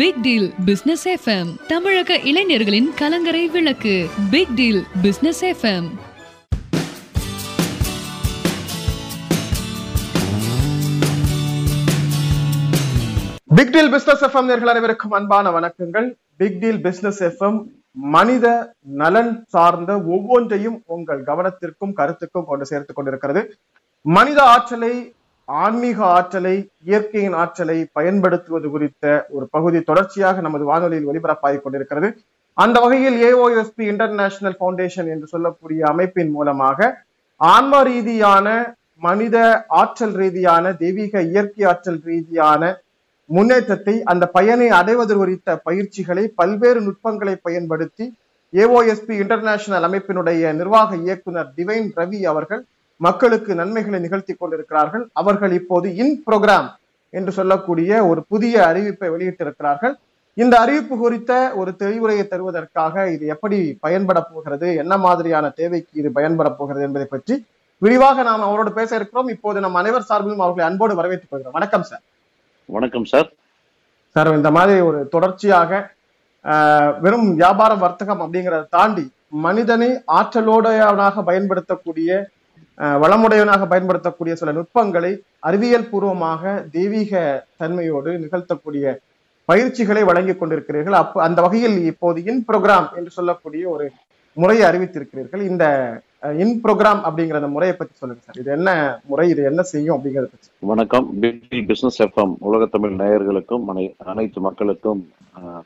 Big deal business FM தமிழக இளைஞர்களின் கலங்கரை விளக்கு. Big deal business FM big deal business FM நேர்கள் அனைவருக்கும் அன்பான வணக்கங்கள். பிக் டீல் பிசினஸ் எஃப்எம் மனித நலன் சார்ந்த ஒவ்வொன்றையும் உங்கள் கவனத்திற்கும் கருத்துக்கும் கொண்டு சேர்த்துக் கொண்டிருக்கிறது. மனித ஆற்றலை ஆன்மீக ஆற்றலை இயற்கையின் ஆற்றலை பயன்படுத்துவது குறித்த ஒரு பகுதி தொடர்ச்சியாக நமது வானொலியில் ஒலிபரப்பாகிக் கொண்டிருக்கிறது. அந்த வகையில் ஏஓஎஸ்பி இன்டர்நேஷனல் ஃபவுண்டேஷன் என்று சொல்லக்கூடிய அமைப்பின் மூலமாக ஆன்ம ரீதியான மனித ஆற்றல் ரீதியான தெய்வீக இயற்கை ஆற்றல் ரீதியான முன்னேற்றத்தை அந்த பயனை அடைவது குறித்த பயிற்சிகளை பல்வேறு நுட்பங்களை பயன்படுத்தி ஏஓஎஸ்பி இன்டர்நேஷனல் அமைப்பினுடைய நிர்வாக இயக்குனர் டிவைன் ரவி அவர்கள் மக்களுக்கு நன்மைகளை நிகழ்த்தி கொண்டிருக்கிறார்கள். அவர்கள் இப்போது இன் ப்ரோக்ராம் என்று சொல்லக்கூடிய ஒரு புதிய அறிவிப்பை வெளியிட்டிருக்கிறார்கள். இந்த அறிவிப்பு குறித்த ஒரு தெளிவுரையை தருவதற்காக இது எப்படி பயன்பட போகிறது என்ன மாதிரியான தேவைக்கு இது பயன்பட போகிறது என்பதை பற்றி விரிவாக நாம் அவரோடு பேச இருக்கிறோம். இப்போது நம் அனைவர் சார்பிலும் அவர்களை அன்போடு வரவேற்றுக் கொள்கிறோம். வணக்கம் சார். வணக்கம் சார். சார் இந்த மாதிரி ஒரு தொடர்ச்சியாக வெறும் வியாபார வர்த்தகம் அப்படிங்கிறத தாண்டி மனிதனை ஆற்றலோடையவனாக பயன்படுத்தக்கூடிய வளமுடையவனாக பயன்படுத்தக்கூடிய சில நுட்பங்களை அறிவியல் பூர்வமாக தெய்வீக தன்மையோடு நிகழ்த்தக்கூடிய பயிற்சிகளை வழங்கிக் கொண்டிருக்கிறீர்கள். அப்ப அந்த வகையில் இப்போது இன் ப்ரோக்ராம் என்று சொல்லக்கூடிய ஒரு முறையை அறிவித்திருக்கிறீர்கள். இந்த இன் ப்ரோக்ராம் அப்படிங்கிற அந்த முறையை பத்தி சொல்லுங்க சார். இது என்ன முறை? இது என்ன செய்யும் அப்படிங்கறத பத்தி வணக்கம். பில் பிசினஸ் எஃப்எம் உலகத்தமிழ் நேயர்களுக்கும் அனை- அனைத்து மக்களுக்கும்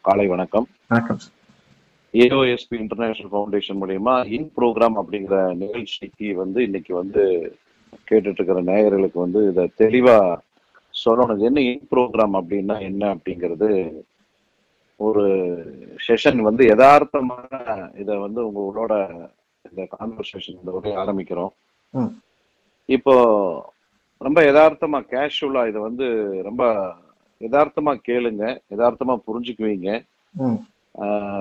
காலை வணக்கம். வணக்கம் சார். ஏஓஎஸ்பி இன்டர்நேஷனல் ஃபவுண்டேஷன் மூலியமா இன் ப்ரோக்ராம் அப்படிங்கிற நிகழ்ச்சிக்கு வந்து இன்னைக்கு வந்து கேட்டுட்டு இருக்கிற நேயர்களுக்கு வந்து இதை தெளிவா சொல்லணும். என்ன இன் ப்ரோக்ராம் அப்படின்னா என்ன அப்படிங்கிறது ஒரு செஷன் வந்து யதார்த்தமான இதை வந்து உங்களோட இந்த கான்வர்சேஷன் இந்த உரையை ஆரம்பிக்கிறோம். இப்போ ரொம்ப யதார்த்தமா கேஷுவலா இதை வந்து ரொம்ப யதார்த்தமா கேளுங்க. யதார்த்தமா புரிஞ்சுக்குவீங்க.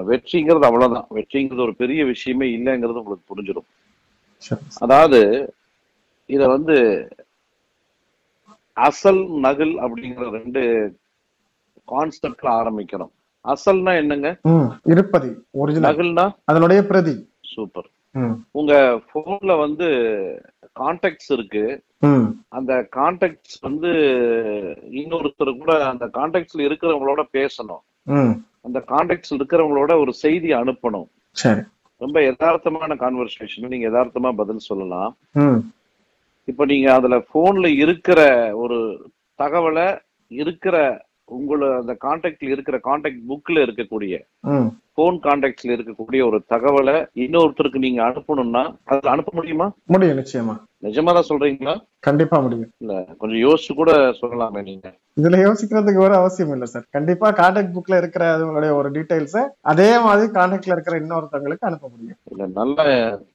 வெற்றிங்கிறது அவ்வளவுதான். வெற்றிங்கிறது ஒரு பெரிய விஷயமே இல்லைங்கிறது உங்களுக்கு புரிஞ்சிடும். அதாவது இத வந்து அசல் நகல் அப்படிங்கிற ரெண்டு கான்செப்ட்ல ஆரம்பிக்கிறோம் அசல்னா என்னங்க? இருப்பதி நகல்னா? அதனுடைய பிரதி. சூப்பர். உங்க போன்ல வந்து கான்டாக்ட்ஸ் இருக்கு. அந்த கான்டாக்ட்ஸ் வந்து இன்னொருத்தர் கூட அந்த கான்டாக்ட்ஸ்ல இருக்கிறவங்களோட பேசணும். அந்த கான்டாக்ட்ஸ்ல இருக்கிறவங்களோட ஒரு செய்தி அனுப்பணும். ரொம்ப யதார்த்தமான கான்வர்சேஷன் நீங்க யதார்த்தமா பதில் சொல்லலாம். இப்ப நீங்க அதுல போன்ல இருக்கிற ஒரு தகவலை இருக்கிற உங்கள அந்த கான்டாக்ட்ல இருக்கிற கான்டாக்ட் புக்ல இருக்கக்கூடிய போன் கான்டாக்ட்ஸ்ல இருக்கக்கூடிய ஒரு தகவலை இன்னொருத்தருக்கு நீங்க அனுப்பணும்னா அதுல அனுப்ப முடியுமா? முடியும் நிச்சயமா. நிஜமா தான் சொல்றீங்களா? கண்டிப்பா முடியும். இல்ல கொஞ்சம் யோசிச்சு கூட சொல்லலாமே நீங்க. இதுல யோசிக்கிறதுக்கு ஒரு அவசியம் இல்ல சார் கண்டிப்பா கான்டாக்ட் புக்ல இருக்கிற அவங்களுடைய ஒரு டீடைல்ஸ் அதே மாதிரி கான்டாக்ட்ல இருக்கிற இன்னொருத்தவங்களுக்கு அனுப்ப முடியும். இல்ல நல்ல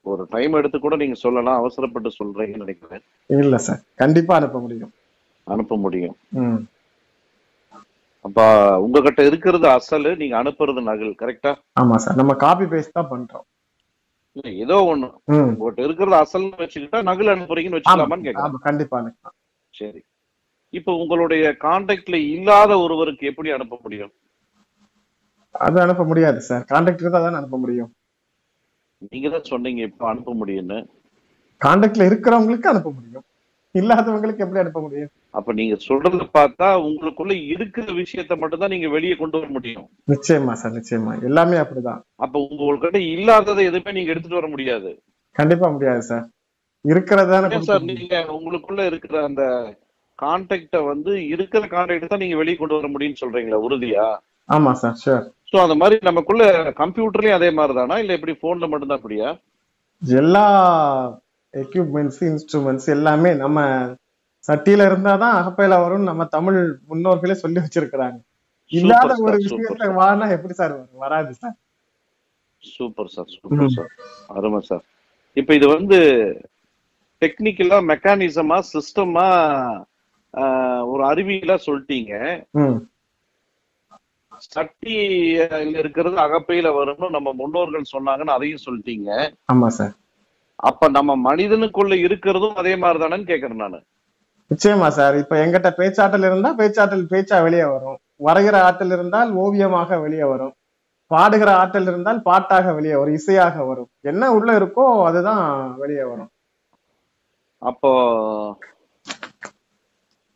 ஒரு டைம் எடுத்து கூட நீங்க சொல்லலாம். அவசரப்பட்டு சொல்றீங்கன்னு நினைக்கிறேன். இல்ல சார் கண்டிப்பா அனுப்ப முடியும். அனுப்ப முடியும். அப்ப உங்ககிட்ட இருக்கிறது அசலு நீங்க அனுப்புறது நகல் கரெக்டா ஆமா சார் நம்ம காப்பி பேஸ்ட் தான் பண்றோம். இல்ல ஏதோ ஒண்ணு. உங்ககிட்ட இருக்கிறது அசல்னு வச்சுக்கிட்டா நகல் அனுப்புறீங்கன்னு வச்சுக்கலாமான்னு கேட்கலாம் கண்டிப்பா சரி. இப்ப உங்களுடைய கான்டாக்ட்ல இல்லாத ஒருவருக்கு எப்படி அனுப்ப முடியும்? அது அனுப்ப முடியாது சார். கான்டாக்ட் இருந்தா தான் அனுப்ப முடியும். நீங்க தான் சொன்னீங்க இப்ப அனுப்ப முடியும்னு. கான்டாக்ட்ல இருக்கிறவங்களுக்கு அனுப்ப முடியும். இல்லாதவங்களுக்கு எப்படி அனுப்ப முடியும்? அப்ப நீங்க சொல்றத பார்த்தா உங்களுக்குள்ள இருக்கிற விஷயத்த மட்டும் தான் நீங்க வெளியே கொண்டு வர முடியும். நிச்சயமா சார் நிச்சயமா. எல்லாமே அப்படிதான். அப்ப உங்கள்கிட்ட இல்லாததை எதுவுமே நீங்க எடுத்துட்டு வர முடியாது. கண்டிப்பா முடியாது சார். இருக்கிறதான சார் நீங்க உங்களுக்குள்ள இருக்கிற அந்த கான்டாக்ட வந்து இருக்கிற கான்டாக்ட் தான் நீங்க வெளியே கொண்டு வர முடியும்னு சொல்றீங்களா உறுதியா? ஆமா சார் ஷூர் சோ அந்த மாதிரி நமக்குள்ள கம்ப்யூட்டர்லயும் அதே மாதிரி தானா இல்ல எப்படி போன்ல மட்டும்தான் அப்படியா? எல்லா எக்யூப்மெண்ட்ஸ் இன்ஸ்ட்ருமெண்ட்ஸ் எல்லாமே நம்ம சட்டியில இருந்தாதான் அகப்பையில வரும்னு நம்ம தமிழ் முன்னோர்களே சொல்லி வச்சிருக்கிறாங்க. இல்லாத ஒரு sir. வானா எப்படி சார் வரும்? வராது sir super sir super sir அருமை சார் இப்ப இது வந்து டெக்னிக்கலா மெக்கானிசமா சிஸ்டமா ஒரு அறிவியலா சொல்லிட்டீங்க. ம். சட்டியில இருக்கிறது அகப்பையில வரும்னு நம்ம முன்னோர்கள் சொன்னாங்கன்னு அதையும் சொல்லிட்டீங்க. ஆமா சார் அப்ப நம்ம மனிதனுக்குள்ள இருக்கிறதும் அதே மாதிரிதானேன்னு கேக்குறேன் நானு. நிச்சயமா சார். இப்ப எங்கிட்ட பேச்சாற்றல் இருந்தா பேச்சாற்றல் பேச்சா வெளியே வரும். வரைகிற ஆற்றல் இருந்தால் ஓவியமாக வெளியே வரும். பாடுகிற ஆற்றல் இருந்தால் பாட்டாக வெளியே வரும் இசையாக வரும். என்ன உள்ள இருக்கோ அதுதான் வெளியே வரும். அப்போ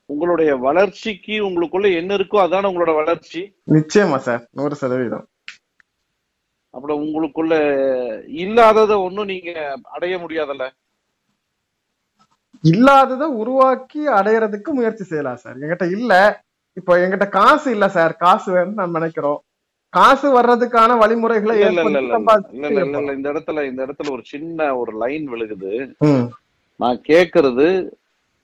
உங்களுடைய வளர்ச்சிக்கு உங்களுக்குள்ள என்ன இருக்கோ அதான உங்களோட வளர்ச்சி? நிச்சயமா சார். நூறு சதவீதம். அப்புறம் உங்களுக்குள்ள இல்லாததை ஒண்ணும் நீங்க அடைய முடியாதல்ல? இல்லாததை உருவாக்கி அடையறதுக்கு முயற்சி செய்யலாம் சார். என்கிட்ட இல்ல. இப்போ என்கிட்ட காசு இல்ல சார். காசு வேணும்னு நம்ம நினைக்கிறோம். காசு வர்றதுக்கான வழிமுறைகளை இல்ல இல்ல இல்ல இந்த இடத்துல இந்த இடத்துல ஒரு சின்ன ஒரு லைன் விழுகுது. நான் கேக்குறது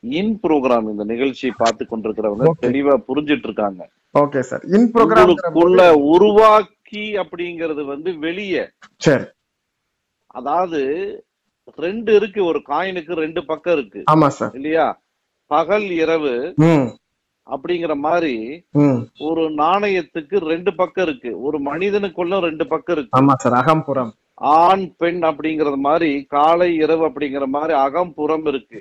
இன் ப்ரோக்ராம் இந்த நிகழ்ச்சி பார்த்து கொண்டிருக்கிறவங்க. தெளிவா புரிஞ்சிட்டு இருக்காங்க. Okay sir. இன் ப்ரோக்ராம் உங்களுக்குள்ள உருவாக்கி அப்படிங்கிறது வந்து வெளியே. அதாவது ரெண்டு இருக்கு ஒரு காயினுக்கு ரெண்டு பக்கம் இருக்கு. ஆமா சார் இல்லையா? பகல் இரவு அப்படிங்கிற மாதிரி ஒரு நாணயத்துக்கு ரெண்டு பக்கம் இருக்கு. ஒரு மனிதனுக்குள்ள ரெண்டு பக்கம் இருக்கு. ஆமா சார் அகம்புறம். ஆண் பெண் அப்படிங்கறது மாதிரி காலை இரவு அப்படிங்கிற மாதிரி அகம் புறம் இருக்கு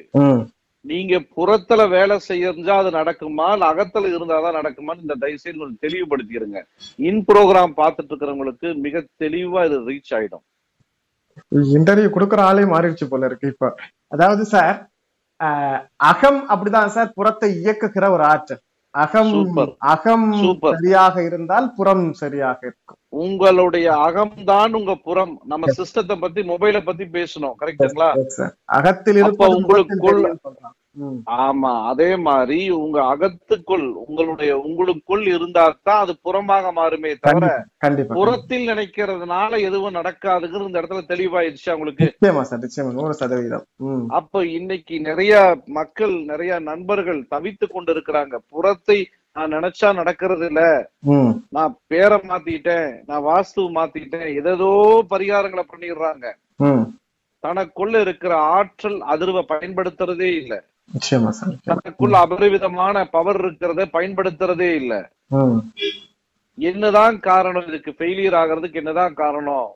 நீங்க புறத்துல வேலை செஞ்சா அது நடக்குமா? இல்ல அகத்துல இருந்தாதான் நடக்குமான்னு இந்த தயவுசெய்து கொஞ்சம் தெளிவுபடுத்திடுங்க இன் ப்ரோக்ராம் பார்த்துட்டு இருக்கிறவங்களுக்கு மிக தெளிவா இது ரீச் ஆயிடும். இன்டர்வியூ கொடுக்குற ஆளே மாறிடுச்சு போல இருக்கு இப்ப. அதாவது சார் ஆஹ், அகம் அப்படிதான் சார் புறத்தை இயக்குகிற ஒரு ஆற்றல். அகம். அகம். சரியாக இருந்தால் புறம் சரியாக இருக்கும் உங்களுடைய அகம்தான் உங்க புறம் நம்ம சிஸ்டத்தை பத்தி மொபைலை பத்தி பேசணும் கரெக்டுங்களா. அகத்தில் அப்ப இருப்பது ஆமா அதே மாதிரி உங்க அகத்துக்குள் உங்களுடைய உங்களுக்குள் இருந்தா தான் அது புறமாக மாறுமே தவிர புறத்தில் நினைக்கிறதுனால எதுவும் நடக்காதுங்கிற இந்த இடத்துல சதவீதம். ம். அப்ப இன்னைக்கு நிறைய மக்கள் நிறைய நண்பர்கள் தவித்து கொண்டு இருக்கிறாங்க புறத்தை நான் நினைச்சா நடக்கிறது இல்ல. நான் பேரை மாத்திட்டேன் நான் வாஸ்து மாத்திட்டேன் ஏதேதோ பரிகாரங்களை பண்ணிடுறாங்க. தனக்குள்ள இருக்கிற ஆற்றல் அதிர்வை பயன்படுத்துறதே இல்ல. நிச்சயமா சார். தனக்குள்ள அபரிவிதமான பவர் இருக்கிறத பயன்படுத்துறதே இல்ல. என்னதான் காரணம் இதுக்கு? ஃபெயிலியர் ஆகிறதுக்கு என்னதான் காரணம்?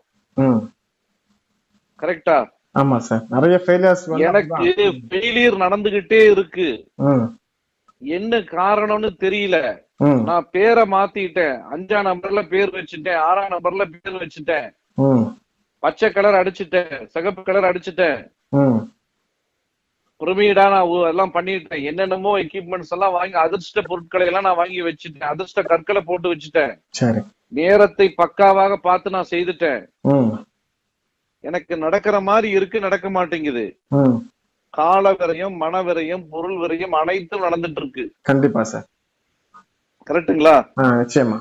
கரெக்டா ஆமா சார். நிறைய ஃபெயிலியர்ஸ் எனக்கு ஃபெயிலியர் நடந்துகிட்டே இருக்கு. என்ன காரணம்னு தெரியல. நான் பேரை மாத்திட்டேன். அஞ்சாம் நம்பர்ல பேர் வச்சுட்டேன். ஆறாம் நம்பர்ல பேர் வச்சுட்டேன். பச்சை கலர் அடிச்சுட்டேன். சிகப்பு கலர் அடிச்சுட்டேன். பிரமிடா நான் எல்லாம் பண்ணிட்டேன். என்னென்னமோ எக்யூப்மெண்ட்ஸ் எல்லாம் வாங்கி அதிர்ஷ்ட பொருட்களை எல்லாம் நான் வாங்கி வச்சுட்டேன். அதிர்ஷ்ட கற்களை போட்டு வச்சுட்டேன். நேரத்தை பக்காவாக பார்த்து நான் செய்துட்டேன். எனக்கு நடக்கிற மாதிரி இருக்கு நடக்க மாட்டேங்குது. கால விரயம் மன விரயம் பொருள் விரயம் அனைத்தும் நடந்துட்டு இருக்கு கண்டிப்பா சார். கரெக்ட்டுங்களா? ஆ நிச்சயமா.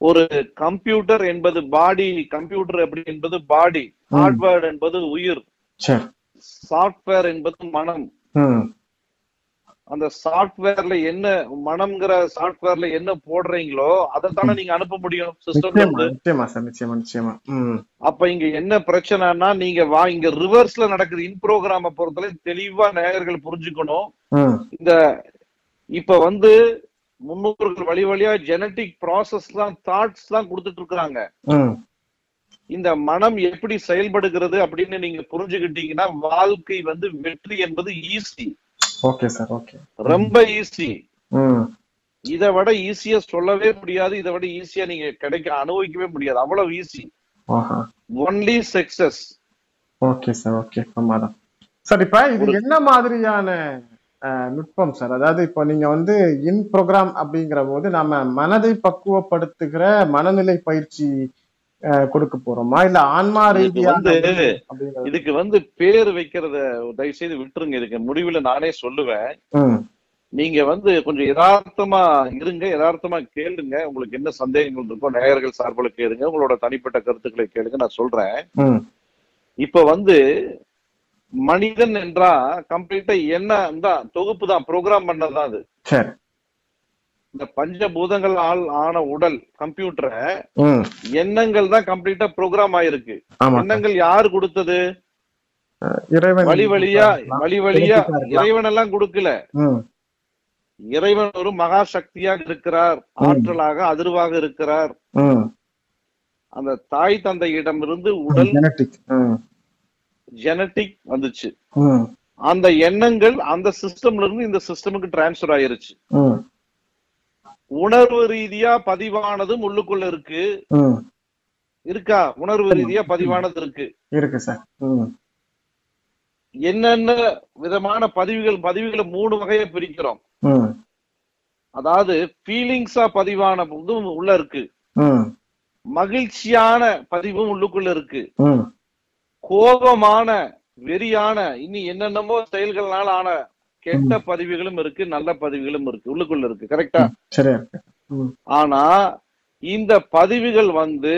ஒரு கம்ப்யூட்டர் என்பது பாடி கம்ப்யூட்டர் அப்படி என்பது பாடி ஹார்ட்வேர் என்பது உயிர். சாஃப்ட்வேர் என்பது மனம். அந்த சாஃப்ட்வேர்ல என்ன மனம்ங்கிற சாஃப்ட்வேர்ல என்ன போடுறீங்களோ அதை தானே நீங்க அனுப்ப முடியும் சிஸ்டம்ல நிச்சயமா அப்ப இங்க என்ன பிரச்சனைனா நீங்க வா இங்க ரிவர்ஸ்ல நடக்குது இன் ப்ரோக்ராம பொறுத்தவரை தெளிவா நேயர்கள் புரிஞ்சுக்கணும். இந்த இப்ப வந்து முன்னோர்கள் வழி வழியா ஜெனட்டிக் ப்ராசஸ் தான் தாட்ஸ் தான் கொடுத்துட்டு இருக்காங்க. இந்த மனம் எப்படி செயல்படுகிறது அப்படின்னு நீங்க புரிஞ்சுக்கிட்டீங்கன்னா வாழ்க்கை வந்து வெற்றி என்பது ஈஸி ஓகே சார் ஓகே ரொம்ப ஈஸி இதை விட ஈஸியா சொல்லவே முடியாது. இதை விட ஈஸியா நீங்க கிடைக்க அனுபவிக்கவே முடியாது. அவ்வளவு easy only success okay sir okay பிரமாதம் சார் இப்ப இது என்ன மாதிரியான நுட்பம் சார் அதாவது இப்போ நீங்க வந்து இன் ப்ரோக்ராம் அப்படிங்கிற போது நம்ம மனதை பக்குவப்படுத்துகிற மனநிலை பயிற்சி கொடுக்க போறோமா? இல்ல ஆன்மா வந்து இதுக்கு வந்து பேர் வைக்கிறத தயவு செய்து விட்டுருங்க. இதுக்கு முடிவுல நானே சொல்லுவேன். நீங்க வந்து கொஞ்சம் யதார்த்தமா இருங்க யதார்த்தமா கேளுங்க. உங்களுக்கு என்ன சந்தேகங்கள் இருக்கோ நேயர்கள் சார்பில் கேளுங்க. உங்களோட தனிப்பட்ட கருத்துக்களை கேளுங்க. நான் சொல்றேன். இப்ப வந்து மனிதன் என்றா கம்ப்ளீட்டா என்ன தான் தொகுப்பு தான் ப்ரோக்ராம் பண்ணதுதான் அது. இந்த பஞ்சபூதங்கள் ஆள் ஆன உடல் கம்ப்யூட்டரை எண்ணங்கள் தான் கம்ப்ளீட்டா ப்ரோக்ராம் ஆயிருக்கு. எண்ணங்கள் யாரு கொடுத்தது? வழி வழியா வழி வழியா. இறைவன் எல்லாம் கொடுக்கல. இறைவன் ஒரு மகா சக்தியாக இருக்கிறார் ஆற்றலாக அதிர்வாக இருக்கிறார். அந்த தாய் தந்தையிடமிருந்து உடல் ஜெனட்டிக் வந்துச்சு. அந்த எண்ணங்கள் அந்த சிஸ்டம்ல இருந்து இந்த சிஸ்டமுக்கு டிரான்ஸ்ஃபர் ஆயிருச்சு. உணர்வு ரீதியா பதிவானதும் உள்ளுக்குள்ள இருக்கு. இருக்கா? உணர்வு ரீதியா பதிவானது இருக்கு. இருக்கு சார். என்னென்ன விதமான பதிவுகள் பதிவுகளை மூணு வகையா பிரிக்கிறோம். அதாவது ஃபீலிங்ஸா பதிவான இதுவும் உள்ள இருக்கு. மகிழ்ச்சியான பதிவும் உள்ளுக்குள்ள இருக்கு. கோபமான வெறியான இனி என்னென்னமோ செயல்கள்னால ஆன கெட்ட பதிவுகளும் இருக்கு நல்ல பதிவுகளும் இருக்கு. உள்ளுக்குள்ள இருக்கு. கரெக்டா ஆனா இந்த பதிவுகள் வந்து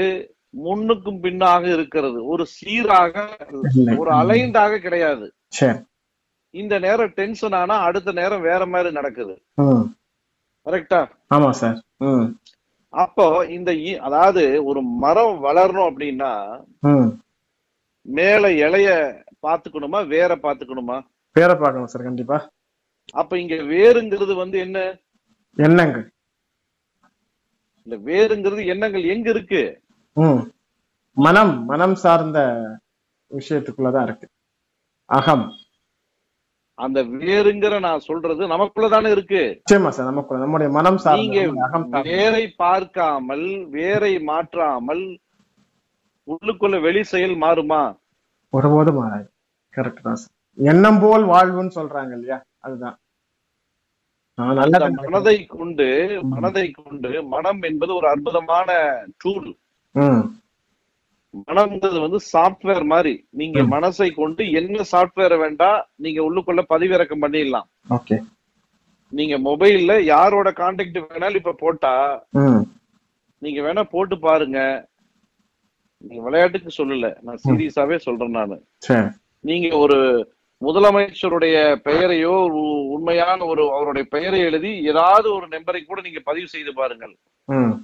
முன்னுக்கும் பின்னாக இருக்கிறது. ஒரு சீராக. ஒரு அலைண்டாக கிடையாது. இந்த நேரம் டென்ஷன் ஆனா அடுத்த நேரம் வேற மாதிரி நடக்குது. கரெக்டா ஆமா சார். அப்போ இந்த அதாவது ஒரு மரம் வளரணும் அப்படின்னா மேல இலைய பாத்துக்கணுமா வேற பாத்துக்கணுமா பேரை பார்க்கணும் சார் கண்டிப்பா. அப்ப இங்க வேருங்கிறது வந்து என்ன? எண்ணங்கள். இல்ல வேருங்கிறது எண்ணங்கள் எங்க இருக்கு? மனம் மனம் சார்ந்த விஷயத்துக்குள்ளதான் இருக்கு. அகம். அந்த வேருங்கிற நான் சொல்றது நமக்குள்ளதானே இருக்கு? நிச்சயமா சார் நமக்கு நம்முடைய மனம் சார்ந்த வேரை பார்க்காமல் வேரை மாற்றாமல் உள்ளுக்குள்ள வெளி செயல் மாறுமா? ஒருபோதும் மாறாது. கரெக்ட் தான் சார் எண்ணம் போல் வாழ்வுன்னு சொல்றாங்க இல்லையா அதுதான் மனதை கொண்டு மனதை கொண்டு மனம் என்பது ஒரு அற்புதமான டூல் ம். மனம்ங்கிறது வந்து சாஃப்ட்வேர் மாதிரி. நீங்க. மனசை கொண்டு என்ன சாஃப்ட்வேரை வேண்டாம் நீங்க உள்ளுக்குள்ள பதிவிறக்கம் பண்ணிடலாம். ஓகே. நீங்க மொபைல்ல யாரோட கான்டாக்ட் வேணாலும் இப்ப போட்டா நீங்க வேணா போட்டு பாருங்க. நீங்க விளையாட்டுக்கு சொல்லல. நான் சீரியஸாவே சொல்றேன் நானு. நீங்க ஒரு முதலமைச்சருடைய பெயரையோ உண்மையான ஒரு அவருடைய பெயரை எழுதி ஏதாவது ஒரு நம்பரை கூட நீங்க பதிவு செய்து பாருங்கள்.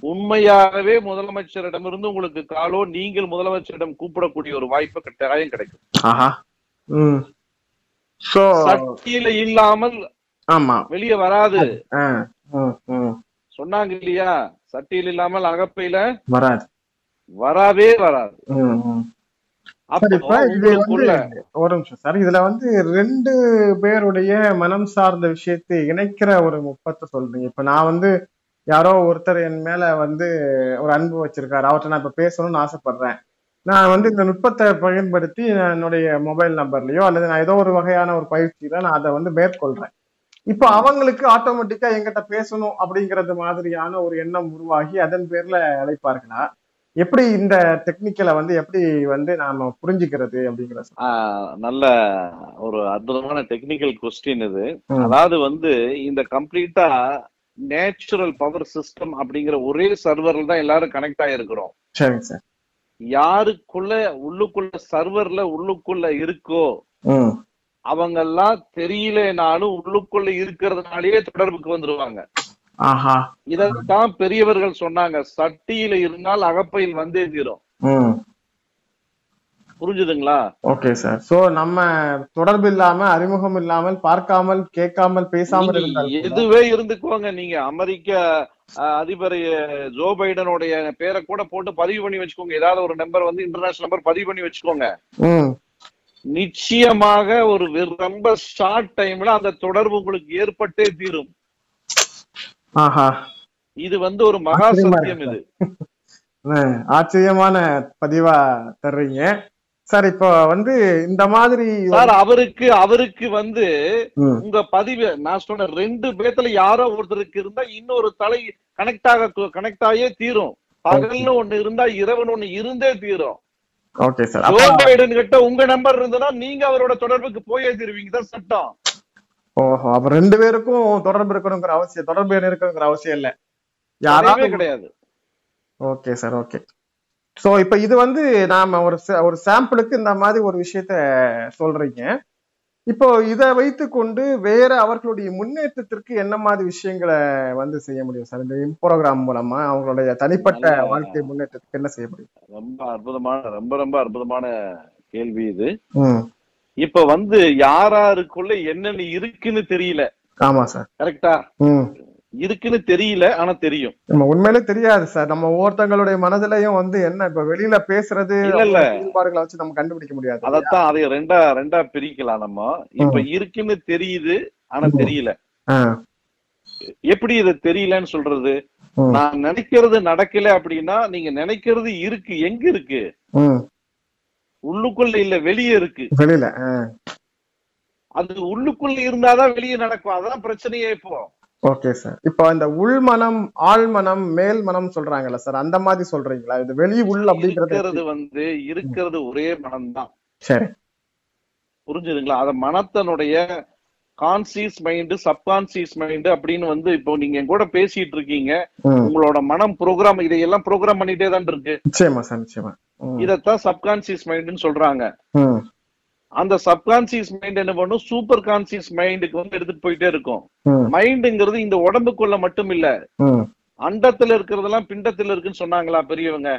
உண்மையாகவே முதலமைச்சரிடமிருந்து உங்களுக்கு காலோ நீங்கள் முதலமைச்சரிடம் கூப்பிடக்கூடிய ஒரு வாய்ப்பு கட்டாயம் கிடைக்கும். ஆஹா. ம். சோ சக்தியில இல்லாமல் ஆமா. வெளியே வராது. சொன்னாங்க இல்லையா? சட்டியில் இல்லாமல் அகப்பையில வராது. வராவே வராது. ஒரு நிமிஷம் சார். இதுல வந்து ரெண்டு பேருடைய மனம் சார்ந்த விஷயத்தை இணைக்கிற ஒரு நுட்பத்தை சொல்றீங்க. இப்ப நான் வந்து யாரோ ஒருத்தர் என் மேல வந்து ஒரு அன்பு வச்சிருக்காரு. அவர்கிட்ட நான் இப்ப பேசணும்னு ஆசைப்படுறேன். நான் வந்து இந்த நுட்பத்தை பயன்படுத்தி என்னுடைய மொபைல் நம்பர்லயோ அல்லது நான் ஏதோ ஒரு வகையான ஒரு பயிற்சியில நான் அதை வந்து மேற்கொள்றேன். இப்போ அவங்களுக்கு ஆட்டோமேட்டிக்கா எங்கிட்ட பேசணும் அப்படிங்கிறது மாதிரியான ஒரு எண்ணம் உருவாகி அதன் பேர்ல அழைப்பார்களா? எப்படி இந்த டெக்னிக்கலை வந்து எப்படி வந்து நாம புரிஞ்சுக்கிறது அப்படிங்கிற நல்ல ஒரு அற்புதமான டெக்னிக்கல் கொஸ்டின் இது. அதாவது வந்து இந்த கம்ப்ளீட்டா நேச்சுரல் பவர் சிஸ்டம் அப்படிங்கிற ஒரே சர்வர்ல தான் எல்லாரும் கனெக்ட் ஆயிருக்கிறோம். சரிங்க சார். யாருக்குள்ள உள்ளுக்குள்ள சர்வர்ல உள்ளுக்குள்ள இருக்கோ ம். அவங்கெல்லாம் தெரியலனாலும் உள்ளுக்குள்ள இருக்கிறதுனாலயே தொடர்புக்கு வந்துருவாங்க. இதைத்தான் பெரியவர்கள் சொன்னாங்க சட்டியில இருந்தால் அகப்பையில் வந்தே தீரும். புரிஞ்சுதுங்களா? Okay sir. சோ நம்ம தொடர்பு இல்லாம அறிமுகம் இல்லாமல் பார்க்காமல் கேட்காமல் பேசாமல் இருந்தால் எதுவே இருந்துக்கோங்க. நீங்க அமெரிக்க அதிபர் ஜோ பைடனுடைய பேரை கூட போட்டு பதிவு பண்ணி வச்சுக்கோங்க. ஏதாவது ஒரு நம்பர் வந்து இன்டர்நேஷனல் நம்பர் பதிவு பண்ணி வச்சுக்கோங்க. நிச்சயமாக ஒரு ரொம்ப ஷார்ட் டைம்ல அந்த தொடர்பு உங்களுக்கு ஏற்பட்டே தீரும். இது வந்து ஒரு மகா சத்தியம் இது. ஆச்சரியமான பதிவா தர்றீங்க. சார் இப்போ வந்து இந்த மாதிரி சார் அவருக்கு அவருக்கு வந்து உங்க பதிவு நான் சொன்ன ரெண்டு பேத்துல யாரோ ஒருத்தருக்கு இருந்தா இன்னொரு தலை கனெக்ட் ஆக கனெக்ட் ஆகியே தீரும். பகல்னு ஒண்ணு இருந்தா இரவுன்னு ஒண்ணு இருந்தே தீரும். ஓகே சார் கிட்ட உங்க நம்பர் இருந்ததுன்னா நீங்க அவரோட தொடர்புக்கு போயே தீருவீங்க தான் சட்டம். ஓஹோ அப்ப ரெண்டு பேருக்கும் தொடர்பு இருக்கணுங்கிற அவசியம் தொடர்பு இருக்கணுங்கிற அவசியம் இல்ல. யாராவது கிடையாது. Okay sir okay. சோ இப்போ இது வந்து நாம ஒரு ஒரு சாம்பிளுக்கு இந்த மாதிரி ஒரு விஷயத்த சொல்றீங்க. இப்போ இதை வைத்துக்கொண்டு வேற அவர்களுடைய முன்னேற்றத்திற்கு என்ன மாதிரி விஷயங்களை வந்து செய்ய முடியும் சார்? இந்த ப்ரோக்ராம் மூலமா அவங்களுடைய தனிப்பட்ட வாழ்க்கை முன்னேற்றத்துக்கு என்ன செய்ய முடியும்? ரொம்ப அற்புதமான ரொம்ப ரொம்ப அற்புதமான கேள்வி இது. இப்ப வந்து யாராருக்குள்ள என்னென்ன இருக்குன்னு தெரியல. ஆமா சார். கரெக்டா? இருக்குன்னு தெரியல ஆனா தெரியும். நம்ம உண்மையிலே தெரியாது சார். நம்ம ஒவ்வொருத்தங்களுடைய மனதிலையும் வந்து என்ன இப்ப வெளியில பேசுறது இல்ல. செயல்பாடுகளை வச்சு நம்ம கண்டுபிடிக்க முடியாது. அதத்தான் அதை ரெண்டா ரெண்டா பிரிக்கலாம் நம்ம. இப்ப இருக்குன்னு தெரியுது ஆனா தெரியல. எப்படி இது தெரியலன்னு சொல்றது? நான் நினைக்கிறது நடக்கல அப்படின்னா நீங்க நினைக்கிறது இருக்கு. எங்க இருக்கு. உள்ளுக்குள்ள இல்ல வெளியே இருக்கு. வெளியில அது உள்ளுக்குள்ள இருந்தாதான் வெளியே நடக்கும். அதான் பிரச்சனையே இப்போ. Okay sir. இப்போ இந்த உள்மனம் ஆழ்மனம் மேல் மனம் சொல்றாங்கல்ல சார் அந்த மாதிரி சொல்றீங்களா? இது வெளி உள் அப்படிங்கறது வந்து இருக்கிறது ஒரே மனம்தான். சரி. புரிஞ்சுதுங்களா? அத மனத்தனுடைய கான்சியஸ் மைண்ட் சப்கான்சியஸ் மைண்ட் அப்படின்னு வந்து இப்போ நீங்க என் கூட பேசிட்டு இருக்கீங்க. உங்களோட மனம் ப்ரோக்ராம் இதையெல்லாம் ப்ரோக்ராம் பண்ணிட்டே தான் இருக்கு. நிச்சயமா சார் நிச்சயமா. இதத்தான் சப்கான்சியஸ் மைண்ட்னு சொல்றாங்க. அந்த சப்கான்சியஸ் மைண்ட் என்ன பண்ணும்? சூப்பர் கான்சியஸ் மைண்டுக்கு வந்து எடுத்துட்டு போயிட்டே இருக்கும். மைண்டுங்கிறது இந்த உடம்புக்குள்ள மட்டும் இல்ல. அண்டத்துல இருக்கிறதெல்லாம் பிண்டத்துல இருக்குன்னு சொன்னாங்களா பெரியவங்க?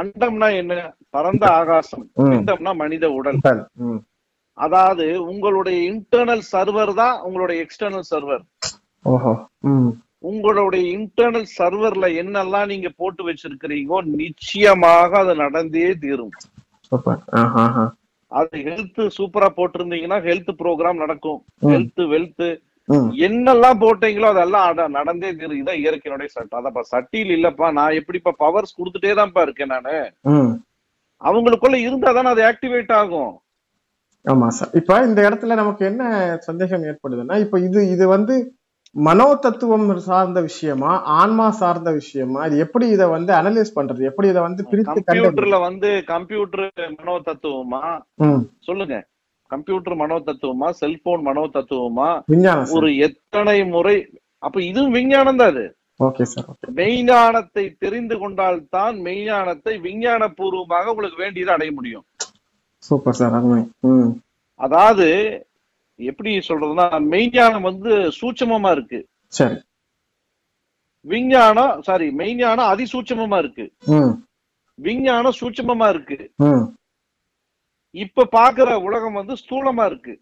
அண்டம்னா என்ன? பரந்த ஆகாசம். பிண்டம்னா மனித உடல். அதாவது உங்களுடைய இன்டர்னல் சர்வர் தான் உங்களுடைய எக்ஸ்டர்னல் சர்வர் உங்களுடைய இன்டர்னல் சர்வர்ல என்னெல்லாம் நீங்க போட்டு வச்சிருக்கிறீங்கோ நிச்சயமாக அது நடந்தே தீரும். அது ஹெல்த் சூப்பரா போட்டிருந்தீங்கன்னா ஹெல்த் ப்ரோக்ராம் நடக்கும். ஹெல்த் வெல்த் என்னெல்லாம் போட்டீங்களோ அதெல்லாம் நடந்தே தீரும். இதான் இயற்கையினுடைய சட்டம் அதப்பா சட்டியில் இல்லப்பா நான் எப்படிப்பா பவர்ஸ் கொடுத்துட்டே தான்ப்பா இருக்கேன் நானு. அவங்களுக்குள்ள இருந்தா தானே அது ஆக்டிவேட் ஆகும். ஆமா சார் இப்ப இந்த இடத்துல நமக்கு என்ன சந்தேகம் ஏற்படுதுன்னா இப்ப இது இது வந்து மனோ தத்துவம் சார்ந்த விஷயமா ஆன்மா சார்ந்த விஷயமா? இது எப்படி இதை வந்து அனலைஸ் பண்றது? எப்படி இதை வந்து பிரித்து கம்ப்யூட்டர்ல வந்து கம்ப்யூட்டர் மனோ தத்துவமா சொல்லுங்க. கம்ப்யூட்டர் மனோ தத்துவமா செல்போன் மனோ தத்துவமா ஒரு எத்தனை முறை? அப்ப இதுவும் விஞ்ஞானம் தான் அது. மெய்ஞானத்தை தெரிந்து கொண்டால் தான் மெய்ஞானத்தை விஞ்ஞான பூர்வமாக உங்களுக்கு வேண்டியதை அடைய முடியும். சூப்பர் சார் அதாவது எப்படி சொல்றதுன்னா மெய்ஞானம் வந்து சூட்சமமா இருக்கு. சரி. விஞ்ஞானம் சாரி மெய்ஞானம் அதிசூட்சமமா இருக்கு. விஞ்ஞானம் சூட்சமமா இருக்கு. இப்ப பாக்குற உலகம் வந்து ஸ்தூலமா இருக்கு.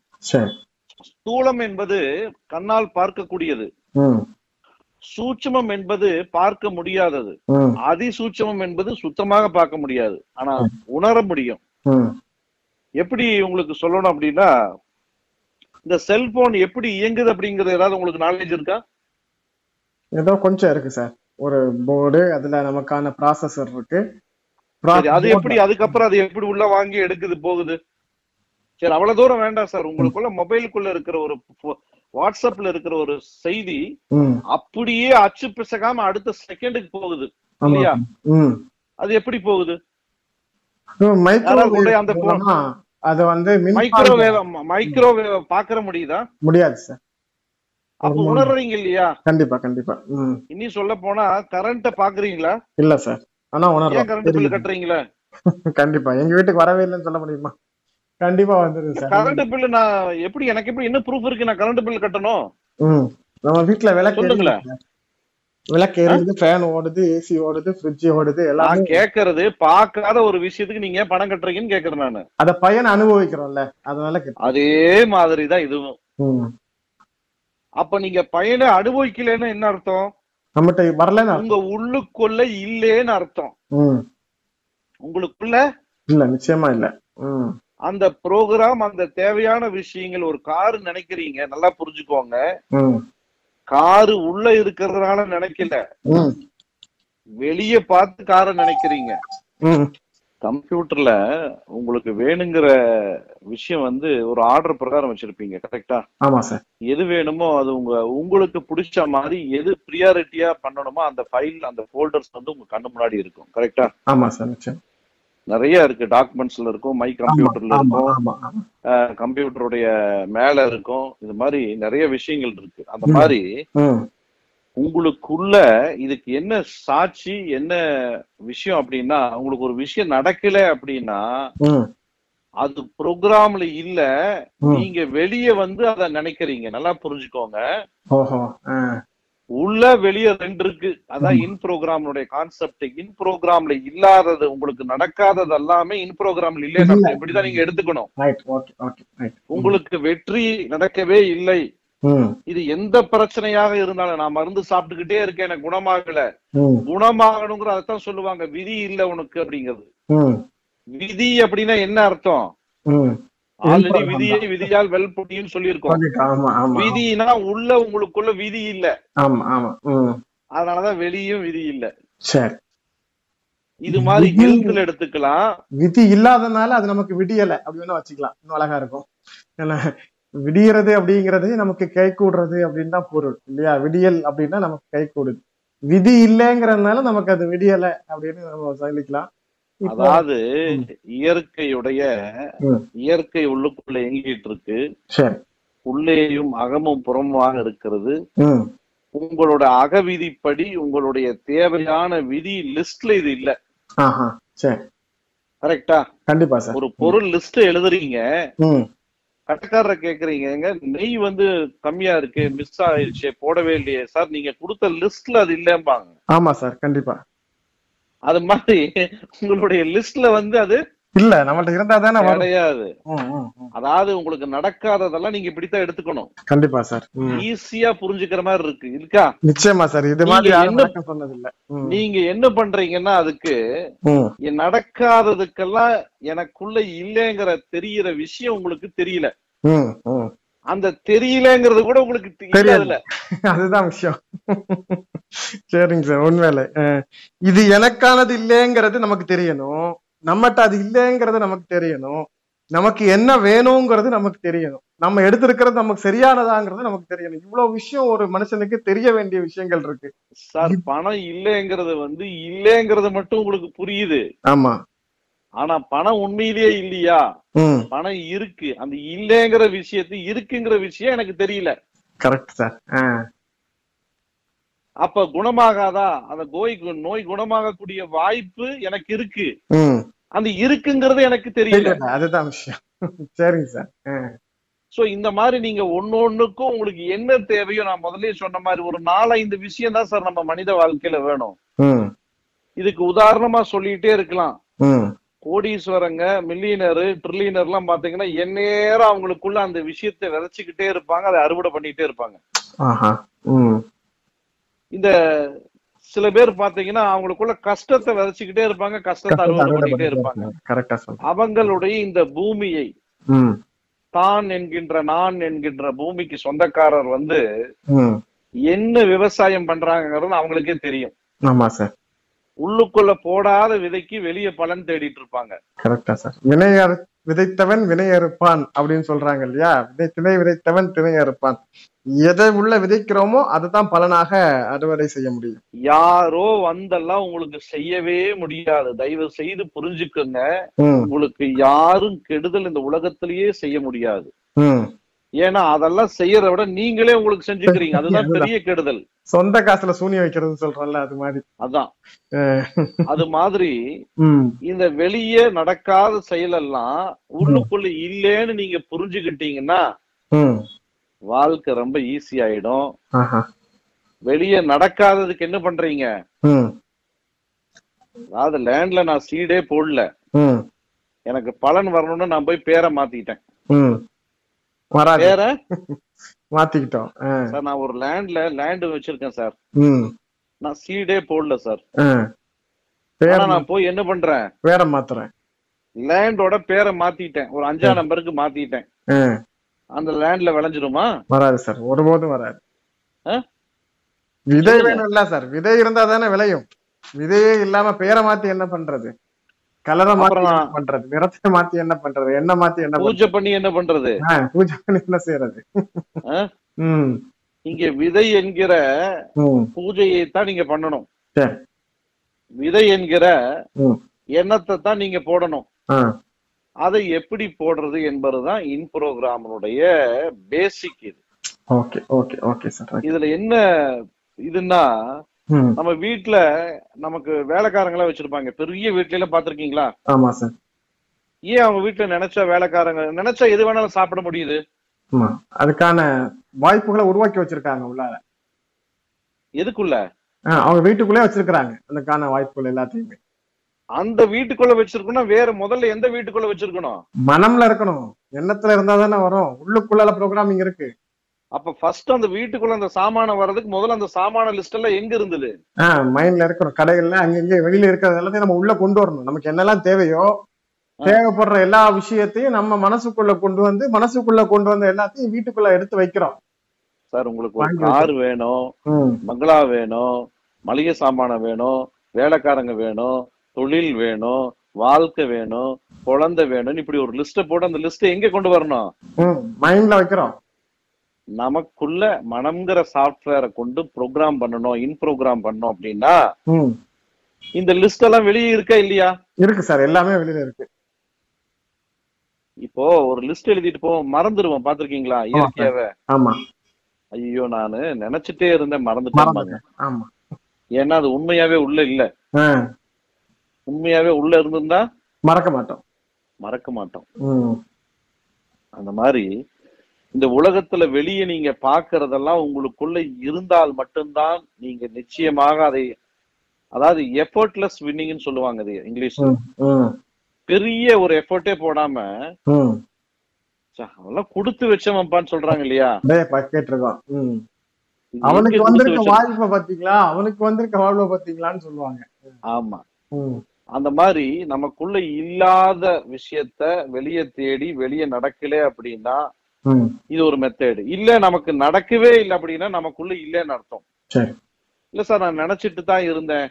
ஸ்தூலம் என்பது கண்ணால் பார்க்கக்கூடியது. சூட்சமம் என்பது பார்க்க முடியாதது. அதிசூட்சமம் என்பது சுத்தமாக பார்க்க முடியாது. ஆனா உணர முடியும். எப்படி உங்களுக்கு சொல்லணும் அப்படின்னா இந்த செல்போன் எப்படி இயங்குது அப்படிங்கறது ஏதாவது உங்களுக்கு நாலேஜ் இருக்கா? ஏதோ கொஞ்சம் இருக்கு சார். ஒரு போர்டு அதுல நமக்கான ப்ராசஸர் இருக்கு. அது எப்படி அதுக்கப்புறம் அது எப்படி உள்ள வாங்கி எடுக்குது போகுது? சரி அவ்வளவு தூரம் வேண்டாம் சார். உங்களுக்குள்ள மொபைலுக்குள்ள இருக்கிற ஒரு வாட்ஸ்அப்ல இருக்கிற ஒரு செய்தி அப்படியே அச்சு பிசகாம அடுத்த செகண்டுக்கு போகுது. இல்லையா? அது எப்படி போகுது? அந்த அது வந்து மைக்ரோவேவ் மைக்ரோவேவ் பாக்குற முடியுதா? முடியாது சார் அப்ப. உணர்றீங்க இல்லையா? கண்டிப்பா கண்டிப்பா. ம். இனி சொல்ல போனா கரண்ட பாக்குறீங்களா? இல்ல சார் ஆனா உணர்றோம். Current bill. கட்டுறீங்களா? கண்டிப்பா. எங்க வீட்டுக்கு வரவே இல்லைன்னு சொல்ல முடியுமா? கண்டிப்பா வந்துருது சார் கரண்ட் பில் நான் எப்படி எனக்கு எப்படி என்ன ப்ரூஃப் இருக்கு நான் கரண்ட் பில் கட்டணும்? நம்ம வீட்ல விளக்கு சொல்லுங்களேன். விளக்கு எரியுது ஃபேன் ஓடுது ஏசி ஓடுது ஃப்ரிட்ஜ் ஓடுது எல்லாமே கேக்குறது பார்க்காத ஒரு விஷயத்துக்கு நீங்க பணம் கட்டுறீங்கன்னு கேக்குறேன் நானு. அத பையன் அனுபவிக்கிறோம்ல அதனால. அதே மாதிரிதான் இதுவும். அப்ப நீங்க பையனை அனுபவிக்கலைன்னு என்ன அர்த்தம்? நம்மகிட்ட வரலன்னு. உங்க உள்ளுக்குள்ள இல்லேன்னு அர்த்தம். உங்களுக்குள்ள? இல்ல நிச்சயமா இல்ல. அந்த ப்ரோக்ராம் அந்த தேவையான விஷயங்கள் ஒரு கார் நினைக்கிறீங்க நல்லா புரிஞ்சுக்கோங்க. காரு உள்ள இருக்கிறதுனால நினைக்கல. வெளிய பார்த்து காரை நினைக்கிறீங்க. கம்ப்யூட்டர்ல உங்களுக்கு வேணுங்கிற விஷயம் வந்து ஒரு ஆர்டர் பிரகாரம் வச்சிருப்பீங்க கரெக்டா? ஆமா சார். எது வேணுமோ அது உங்க உங்களுக்கு பிடிச்ச மாதிரி எது ப்ரியாரிட்டியா பண்ணணுமோ அந்த ஃபைல் அந்த ஃபோல்டர்ஸ் வந்து உங்க கண்ணு முன்னாடி இருக்கும் கரெக்டா? ஆமா சார் நிறைய இருக்கு. டாக்குமெண்ட்ஸ்ல இருக்கும். மை கம்ப்யூட்டர்ல இருக்கும். கம்ப்யூட்டருடைய மேல இருக்கும். இது மாதிரி நிறைய விஷயங்கள் இருக்கு. அந்த. மாதிரி உங்களுக்குள்ள இதுக்கு என்ன சாட்சி என்ன விஷயம் அப்படின்னா உங்களுக்கு ஒரு விஷயம் நடக்கல அப்படின்னா அது ப்ரோக்ராம்ல இல்ல. நீங்க வெளிய வந்து அத நினைக்கிறீங்க. நல்லா புரிஞ்சுக்கோங்க. உள்ள வெளிய ரெண்டு இருக்கு அதான் இன் ப்ரோக்ராம்னுடைய கான்செப்ட் இன் ப்ரோக்ராம்ல இல்லாதது உங்களுக்கு நடக்காதது எல்லாமே இன் ப்ரோக்ராம்ல இல்ல. இல்லைன்னு இப்படிதான் நீங்க எடுத்துக்கணும். உங்களுக்கு வெற்றி நடக்கவே இல்லை. இது எந்த பிரச்சனையாக இருந்தாலும் நான் மருந்து சாப்பிட்டுக்கிட்டே இருக்கேன் எனக்கு குணமாகல. குணமாகணுங்கிற அதான் சொல்லுவாங்க. விதி இல்ல உனக்கு அப்படிங்கிறது. விதி அப்படின்னா என்ன அர்த்தம்? ஆல்ரெடி விதியை விதியால் வெல்பொடின்னு சொல்லியிருக்கோம். விதினா உள்ள உங்களுக்குள்ள விதி இல்ல. ஆமா ஆமா அதனாலதான் வெளியும் விதி இல்ல. சரி. இது மாதிரி ஹெல்த்ல எடுத்துக்கலாம். விதி இல்லாதனால அது நமக்கு விடியல. அப்படி வேணா வச்சுக்கலாம். இன்னும் அழகா இருக்கும். விடியறது அப்படிங்கிறது நமக்கு கை கூடுறது அப்படின்னு தான் பொருள் இல்லையா? விடியல் அப்படின்னா நமக்கு கை கூடுது. விதி இல்லைங்கிறதுனால நமக்கு அது விடியல அப்படின்னு நம்ம சொல்லிக்கலாம். அதாவது. இயற்கையுடைய. இயற்கை உள்ளுக்குள்ள எங்கிட்டு இருக்கு. உள்ளேயும் அகமும் புறமுமாக இருக்கிறது. உங்களோட அகவிதிப்படி உங்களுடைய தேவையான விதி லிஸ்ட்ல இது இல்ல. கரெக்டா? கண்டிப்பா சார். ஒரு பொருள் லிஸ்ட் எழுதுறீங்க. கடைக்காரரை கேக்குறீங்க. நெய் வந்து கம்மியா இருக்கு மிஸ் ஆயிடுச்சு போடவே இல்லையே. சார் நீங்க கொடுத்த லிஸ்ட்ல அது இல்லம்பாங்க. ஆமா சார் கண்டிப்பா. அது மாதிரி உங்களுடைய லிஸ்ட்ல வந்து அது இல்ல நம்மள்ட்ட இருந்தா தானே கிடையாது. அதாவது உங்களுக்கு நடக்காததெல்லாம் நீங்க இப்படித்தான் எடுத்துக்கணும். கண்டிப்பா சார். ஈஸியா புரிஞ்சுக்கிற மாதிரி இருக்கு இருக்கா? நிச்சயமா சார் இது மாதிரி என்ன- சொன்னதில்ல. ம், நீங்க என்ன பண்றீங்கன்னா அதுக்கு நடக்காததுக்கெல்லாம் எனக்குள்ள இல்லைங்கிற தெரியற விஷயம் உங்களுக்கு தெரியல. அந்த தெரியலங்கிறது கூட உங்களுக்கு தெ- இல்ல தெரியாது. அதுல. அதுதான் விஷயம். சரிங்க சார் உண்மையில. இது எனக்கானது இல்லைங்கிறது நமக்கு தெரியணும். நம்மகிட்ட அது இல்லைங்கிறது நமக்கு தெரியணும். நமக்கு என்ன வேணுங்கிறது நமக்கு தெரியணும். நம்ம எடுத்திருக்கிறது நமக்கு சரியானதாங்கிறது நமக்கு தெரியணும். இவ்வளவு விஷயம் ஒரு மனுஷனுக்கு தெரிய வேண்டிய விஷயங்கள் இருக்கு. சார் பணம் இல்லைங்கிறது வந்து இல்லைங்கிறது மட்டும் உங்களுக்கு புரியுது. ஆமா. ஆனா பணம் உண்மையிலேயே இல்லையா? பணம் இருக்கு. அந்த இல்லைங்கிற விஷயத்து இருக்குங்கிற விஷயம் எனக்கு தெரியல. கரெக்ட் சார் அப்ப குணமாகாதா? அந்த நோய்க்கு நோய் குணமாகக்கூடிய வாய்ப்பு எனக்கு இருக்கு. அந்த இருக்குங்கிறது எனக்கு தெரியல. அதுதான் விஷயம். சரிங்க சார் சோ இந்த மாதிரி நீங்க ஒன்னொன்னுக்கும் உங்களுக்கு என்ன தேவையோ நான் முதல்லயே சொன்ன மாதிரி ஒரு நாலஞ்சு விஷயம் தான் சார் நம்ம மனித வாழ்க்கையில வேணும். இதுக்கு உதாரணமா சொல்லிட்டே இருக்கலாம். கோடீஸ்வரங்க மில்லியனரு ட்ரில்லியனர் எல்லாம் பாத்தீங்கன்னா எந்நேரம் அவங்களுக்குள்ள அந்த விஷயத்தை விதைச்சுக்கிட்டே இருப்பாங்க அதை அறுவடை பண்ணிட்டே இருப்பாங்க. இந்த சில பேர் பாத்தீங்கன்னா அவங்களுக்குள்ள கஷ்டத்தை விதைச்சுக்கிட்டே இருப்பாங்க கஷ்டத்தை அறுவடை பண்ணிட்டே இருப்பாங்க. அவங்களுடைய இந்த பூமியை தான் என்கின்ற நான் என்கின்ற பூமிக்கு சொந்தக்காரர் வந்து என்ன விவசாயம் பண்றாங்கிறது அவங்களுக்கே தெரியும். ஆமா சார். உள்ளுக்குள்ள போடாத விதைக்கு வெளியே பலன் தேடிட்டு இருப்பாங்க. கரெக்டா சார் வினை அறு- விதைத்தவன் வினை அறுப்பான் அப்படின்னு சொல்றாங்க இல்லையா? விதை திணை விதைத்தவன் திணை அறுப்பான். எதை உள்ள விதைக்கிறோமோ அதுதான் பலனாக அறுவடை செய்ய முடியும். யாரோ வந்தெல்லாம் உங்களுக்கு செய்யவே முடியாது. தயவு செய்து புரிஞ்சுக்கோங்க. உங்களுக்கு யாரும் கெடுதல் இந்த உலகத்திலேயே செய்ய முடியாது. ஏன்னா அதெல்லாம் செய்யறத விட நீங்களே உங்களுக்கு செஞ்சுக்கிறீங்க. அதுதான் பெரிய கெடுதல். சொந்த காசுல சூனி வைக்கிறதுன்னு சொல்றோம்ல அது மாதிரி. அதான். அது மாதிரி இந்த வெளியே நடக்காத செயலெல்லாம் உள்ளுக்குள்ள இல்லேன்னு நீங்க புரிஞ்சுக்கிட்டீங்கன்னா வாழ்க்கை ரொம்ப ஈஸி ஆயிடும். வெளியே நடக்காததுக்கு என்ன பண்றீங்க? அதாவது லேண்ட்ல நான் சீடே போடல. எனக்கு பலன் வரணும்னு நான் போய் பேரை மாத்திட்டேன். வராது. பேர மாத்திக்கிட்டோம். சார் நான் ஒரு லேண்ட்ல லேண்ட் வச்சிருக்கேன் சார். நான் சீடே போடல சார். நான் போய் என்ன பண்றேன்? பேர மாத்துறேன். லேண்டோட பேரை மாத்திட்டேன். ஒரு அஞ்சாம் நம்பருக்கு மாத்திட்டேன். அந்த லேண்ட்ல விளைஞ்சிருமா? வராது சார். ஒருபோதும் வராது? விதை இல்ல சார். விதை இருந்தா தானே விளையும். விதையே இல்லாம பேரை மாத்தி என்ன பண்றது? கலரை மாத்தி பண்றது? நிறத்தை மாத்தி என்ன பண்றது? என்ன மாத்தி என்ன பூஜை பண்ணி என்ன பண்றது? பூஜை பண்ணி என்ன செய்யறது? இங்க விதை என்கிற பூஜையை தான் நீங்க பண்ணணும். விதை என்கிற எண்ணத்தை தான் நீங்க போடணும். அதை எப்படி போடுறது என்பதுதான் இன் ப்ரோக்ராமனுடைய பேசிக் இது. Okay okay okay sir. இதுல என்ன இதுன்னா நம்ம வீட்ல நமக்கு வேலைக்காரங்களா வச்சிருப்பாங்க. பெரிய வீட்ல எல்லாம் பாத்திருக்கீங்களா ஆமா சார். ஏன் அவங்க வீட்டுல நினைச்சா வேலைக்காரங்க நினைச்சா எது வேணாலும் சாப்பிட முடியுது? அதுக்கான வாய்ப்புகளை உருவாக்கி வச்சிருக்காங்க உள்ளார. எதுக்குள்ள? அவங்க வீட்டுக்குள்ளே வச்சிருக்காங்க அதுக்கான வாய்ப்புகள் எல்லாத்தையுமே. அந்த வீட்டுக்குள்ள வச்சிருக்கணும் வேற முதல்ல எந்த வீட்டுக்குள்ள வச்சிருக்கணும்? மனம்ல இருக்கணும். எண்ணத்துல இருந்தா தானே வரும். உள்ளுக்குள்ள ப்ரோக்ராமிங் இருக்கு. அப்ப ஃபர்ஸ்ட் அந்த வீட்டுக்குள்ள அந்த சாமானம் வர்றதுக்கு முதல்ல அந்த சாமான லிஸ்ட் எல்லாம் எங்க இருந்தது? மைண்ட்ல இருக்கணும் கடைகள்ல அங்கங்க வெளியில இருக்கிறது எல்லாத்தையும் நம்ம உள்ள கொண்டு வரணும். நமக்கு என்னெல்லாம் தேவையோ தேவைப்படுற எல்லா விஷயத்தையும் நம்ம மனசுக்குள்ள கொண்டு வந்து மனசுக்குள்ள கொண்டு வந்த எல்லாத்தையும் வீட்டுக்குள்ள எடுத்து வைக்கிறோம். சார் உங்களுக்கு ஒரு கார் வேணும் ம், பங்களா வேணும் மளிகை சாமானம் வேணும் வேலைக்காரங்க வேணும் தொழில் வேணும் வாழ்க்கை வேணும் குழந்தை வேணும் இப்படி ஒரு லிஸ்ட போட்டு அந்த லிஸ்ட் எங்க கொண்டு வரணும்? மைண்ட்ல வைக்கிறோம். நமக்குள்ள மனம்ங்கிற சாஃப்ட்வேரை கொண்டு ப்ரோக்ராம் பண்ணணும் இன் ப்ரோக்ராம் பண்ணோம் அப்படின்னா இந்த லிஸ்ட் எல்லாம் வெளியே இருக்கா இல்லையா? இருக்கு சார் எல்லாமே வெளியில இருக்கு. இப்போ ஒரு லிஸ்ட் எழுதிட்டு போவோம் மறந்துடுவோம் பாத்திருக்கீங்களா இயற்கையாவே ஆமா. ஐயோ நானு நினைச்சிட்டே இருந்தேன் மறந்துட்டேன் ஆமா. ஏன்னா அது உண்மையாவே உள்ள இல்ல. உண்மையாவே உள்ள இருந்திருந்தா மறக்க மாட்டோம். மறக்க மாட்டோம். அந்த மாதிரி இந்த உலகத்துல வெளியே நீங்க பாக்குறதெல்லாம் உங்களுக்குள்ள இருந்தால் மட்டும்தான் நீங்க நிச்சயமாக அதை அதாவது எஃபர்ட்லெஸ் வின்னிங்னு சொல்லுவாங்க இங்கிலீஷ்ல. ம், ம், பெரிய ஒரு எஃபர்ட்டே போடாம ம். ச்சே, அவன்லாம் கொடுத்து வச்சவன்ப்பான்னு சொல்றாங்க இல்லையா? அவனுக்கு வந்திருக்க வாய்ப்பை பாத்தீங்களா? அவனுக்கு வந்திருக்க வாழ்வை பாத்தீங்களான்னு சொல்லுவாங்க. ஆமா. அந்த மாதிரி நமக்குள்ள இல்லாத விஷயத்த வெளியே தேடி வெளியே நடக்கல அப்படின்னா. இது ஒரு மெத்தேடு இல்ல நமக்கு நடக்கவே இல்லை அப்படின்னா நமக்குள்ள இல்லைன்னு அர்த்தம். இல்ல சார் நான் நினைச்சிட்டு தான் இருந்தேன்.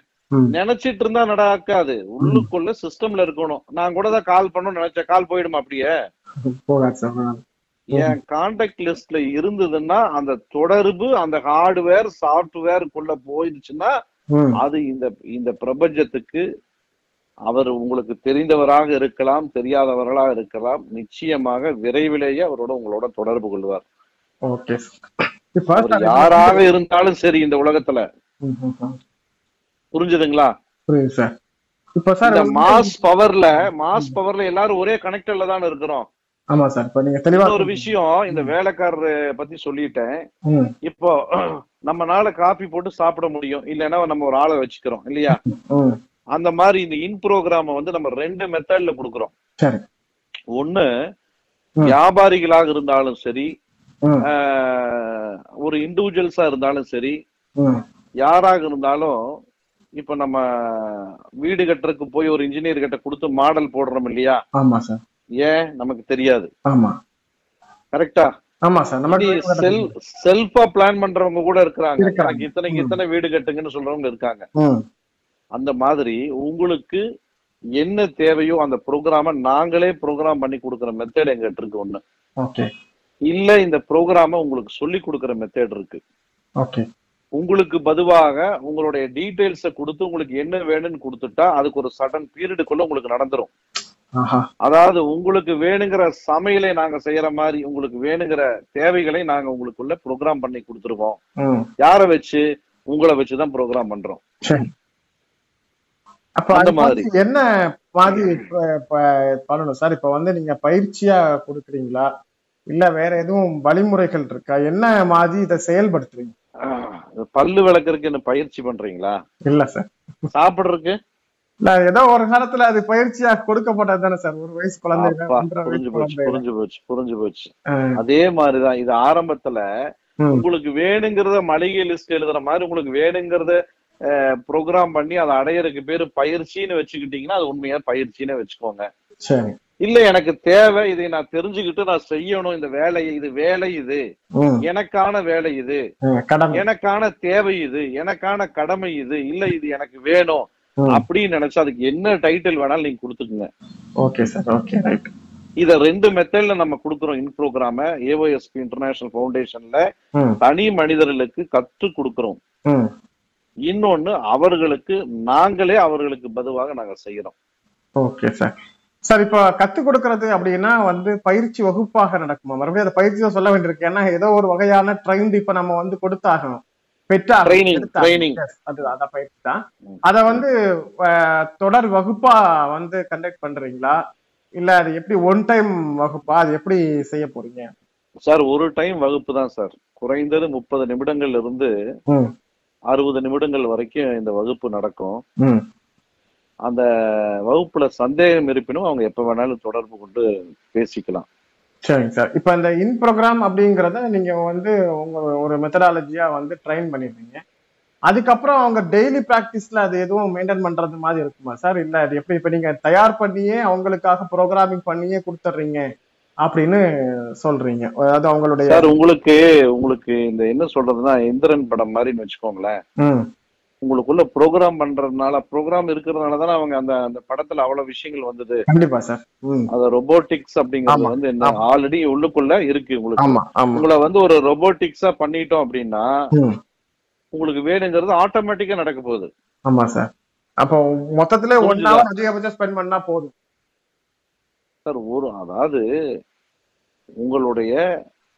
நினைச்சிட்டு இருந்தா நடக்காது. உள்ளுக்குள்ள சிஸ்டம்ல இருக்கணும். நான் கூட தான் கால் பண்ணணும்னு நினைச்சேன். கால் போயிடுமா அப்படியே. என் கான்டாக்ட் லிஸ்ட்ல இருந்ததுன்னா அந்த தொடர்பு அந்த ஹார்ட்வேர் சாஃப்ட்வேருக்குள்ள போயிடுச்சுன்னா அது இந்த இந்த பிரபஞ்சத்துக்கு அவர் உங்களுக்கு தெரிந்தவராக இருக்கலாம் தெரியாதவர்களாக இருக்கலாம் நிச்சயமாக விரைவிலேயே அவரோட உங்களோட தொடர்பு கொள்வார். யாராக இருந்தாலும் சரி இந்த உலகத்துல. புரிஞ்சுதுங்களா? இப்ப சார் இந்த மாஸ் பவர்ல மாஸ் பவர்ல எல்லாரும் ஒரே கனெக்டர்ல தான் இருக்கிறோம். ஆமா சார் இப்ப நீங்க தெளிவா இன்னொரு விஷயம் இந்த வேலைக்காரர் பத்தி சொல்லிட்டேன். இப்போ நம்மனால காபி போட்டு சாப்பிட முடியும். இல்லைன்னா நம்ம ஒரு ஆளை வச்சுக்கிறோம் இல்லையா. அந்த மாதிரி இந்த இன் ப்ரோக்ராம வந்து நம்ம ரெண்டு மெத்தட்ல கொடுக்குறோம். ஒண்ணு. வியாபாரிகளாக இருந்தாலும் சரி ஒரு இண்டிவிஜுவல்ஸா இருந்தாலும் சரி. யாராக இருந்தாலும் இப்ப நம்ம வீடு கட்டுறதுக்கு போய் ஒரு இன்ஜினியர் கிட்ட கொடுத்து மாடல் போடுறோம் இல்லையா? ஏன்? நமக்கு தெரியாது. ஆமா. கரெக்டா ஆமா சார் செல் செல்ஃபா பிளான் பண்றவங்க கூட இருக்கிறாங்க. இத்தனைக்கு இத்தனை வீடு கட்டுங்கன்னு சொல்றவங்க இருக்காங்க. அந்த மாதிரி உங்களுக்கு என்ன தேவையோ அந்த ப்ரோக்ராம நாங்களே ப்ரோக்ராம் பண்ணி கொடுக்குற மெத்தட் எங்கிட்ட இருக்கு ஒண்ணு. இல்ல இந்த ப்ரோக்ராம உங்களுக்கு சொல்லி கொடுக்குற மெத்தட் இருக்கு. உங்களுக்கு பதுவாக உங்களுடைய டீடைல்ஸ கொடுத்து உங்களுக்கு என்ன வேணும்னு கொடுத்துட்டா அதுக்கு ஒரு சடன் பீரியடுக்குள்ள உங்களுக்கு நடந்துரும். அதாவது உங்களுக்கு வேணுங்கிற சமையலை நாங்க செய்யற மாதிரி உங்களுக்கு வேணுங்கிற தேவைகளை நாங்க உங்களுக்குள்ள ப்ரோக்ராம் பண்ணி கொடுத்துருவோம். ம். யார வச்சு? உங்களை வச்சுதான் ப்ரோக்ராம் பண்றோம். அப்ப என்ன இப்ப பண்ணணும்? சார் இப்ப வந்து நீங்க பயிற்சியா கொடுக்குறீங்களா? இல்ல வேற எதுவும் வழிமுறைகள் இருக்கா? என்ன மாதிரி இதை செயல்படுத்துறீங்க? பல்லு விளக்குறதுக்கு என்ன பயிற்சி பண்றீங்களா? இல்ல சார். சாப்பிடுறதுக்கு? இல்ல ஏதோ ஒரு காலத்துல அது பயிற்சியா கொடுக்கப்பட்டது தானே சார். ஒரு வயசு குழந்தை புரிஞ்சு போச்சு புரிஞ்சு போச்சு புரிஞ்சு போச்சு. அதே மாதிரிதான் இது ஆரம்பத்துல உங்களுக்கு வேணுங்கிறத மளிகை லிஸ்ட் எழுதுற மாதிரி உங்களுக்கு வேணுங்கிறத ப்ரோக்ராம் பண்ணி அதை அடையறதுக்கு பேரு பயிற்சின்னு வச்சுக்கிட்டீங்கன்னா அது உண்மையா பயிற்சின்னு வச்சுக்கோங்க. இல்ல எனக்கு தேவை இதை நான் தெரிஞ்சுக்கிட்டு நான் செய்யணும் இந்த வேலையை இது வேலை இது. எனக்கான வேலை இது. எனக்கான தேவை இது. எனக்கான கடமை இது. இல்ல இது எனக்கு வேணும். அப்படின்னு நினைச்சா அதுக்கு என்ன டைட்டில் வேணாலும் நீங்க கொடுத்துக்குங்க. Okay sir. Okay right. இத ரெண்டு மெத்தட்ல நம்ம கொடுக்குறோம் இன் ப்ரோக்ராம ஏஓஎஸ்பி இன்டர்நேஷனல் ஃபவுண்டேஷன்ல ம், தனி மனிதர்களுக்கு கற்று கொடுக்குறோம். இன்னொன்னு அவர்களுக்கு நாங்களே அவர்களுக்கு பதுவாக நாங்க செய்யறோம் ஓகே சார் சார் இப்போ கத்து கொடுக்கறது அப்படின்னா வந்து பயிற்சி வகுப்பாக நடக்குமா? மறுபடியும் அந்த பயிற்சி சொல்ல வேண்டியிருக்கு. ஏன்னா ஏதோ ஒரு வகையான ட்ரைண்ட் இப்ப நம்ம வந்து கொடுத்தாகணும். பெற்றாகணும் Training, எடுத்தாகணும். training. Yes, அது அத பயிற்சி தான். அத வந்து தொடர் வகுப்பா வந்து கண்டக்ட் பண்றீங்களா? இல்ல அது எப்படி ஒன் டைம் வகுப்பா? அது எப்படி செய்ய போறீங்க? சார் ஒரு டைம் வகுப்பு தான் சார் குறைந்தது முப்பது நிமிடங்கள்ல இருந்து அறுபது நிமிடங்கள் வரைக்கும் இந்த வகுப்பு நடக்கும். அந்த வகுப்புல சந்தேகம் இருப்பினும் அவங்க எப்ப வேணாலும் தொடர்பு கொண்டு பேசிக்கலாம். சரிங்க சார். இப்ப இந்த இன் ப்ரோக்ராம் அப்படிங்கறத நீங்க வந்து உங்க ஒரு மெத்தடாலஜியா வந்து ட்ரைன் பண்ணிருந்தீங்க அதுக்கப்புறம் அவங்க டெய்லி பிராக்டிஸ்ல அது எதுவும் மெயின்டைன் பண்றது மாதிரி இருக்குமா சார்? இல்ல அது எப்படி இப்ப நீங்க தயார் பண்ணியே அவங்களுக்காக ப்ரோக்ராமிங் பண்ணியே கொடுத்துட்றீங்க. அப்படின்னு சொல்றீங்க. அதாவது அவங்களுடைய சார் உங்களுக்கு உங்களுக்கு இந்த என்ன சொல்றதுன்னா இந்திரன் படம் மாதிரின்னு வச்சுக்கோங்களேன். உங்களுக்குள்ள ப்ரோக்ராம் பண்றதுனால ப்ரோக்ராம் இருக்கிறதுனால தானே அவங்க அந்த அந்த படத்துல அவ்வளவு விஷயங்கள் வந்தது. கண்டிப்பா சார். ம். அந்த ரொபோட்டிக்ஸ் அப்படிங்கிறது வந்து என்ன. ஆல்ரெடி உள்ளுக்குள்ள இருக்கு உங்களுக்கு. உங்களை வந்து ஒரு ரொபோட்டிக்ஸா பண்ணிட்டோம் அப்படின்னா உங்களுக்கு வேணுங்கிறது ஆட்டோமேட்டிக்கா நடக்க போகுது. ஆமா சார். அப்போ மொத்தத்துல ஒன்? ஹவர் அதிகபட்சம் ஸ்பெண்ட் பண்ணா போதும். சார் ஒரு அதாவது உங்களுடைய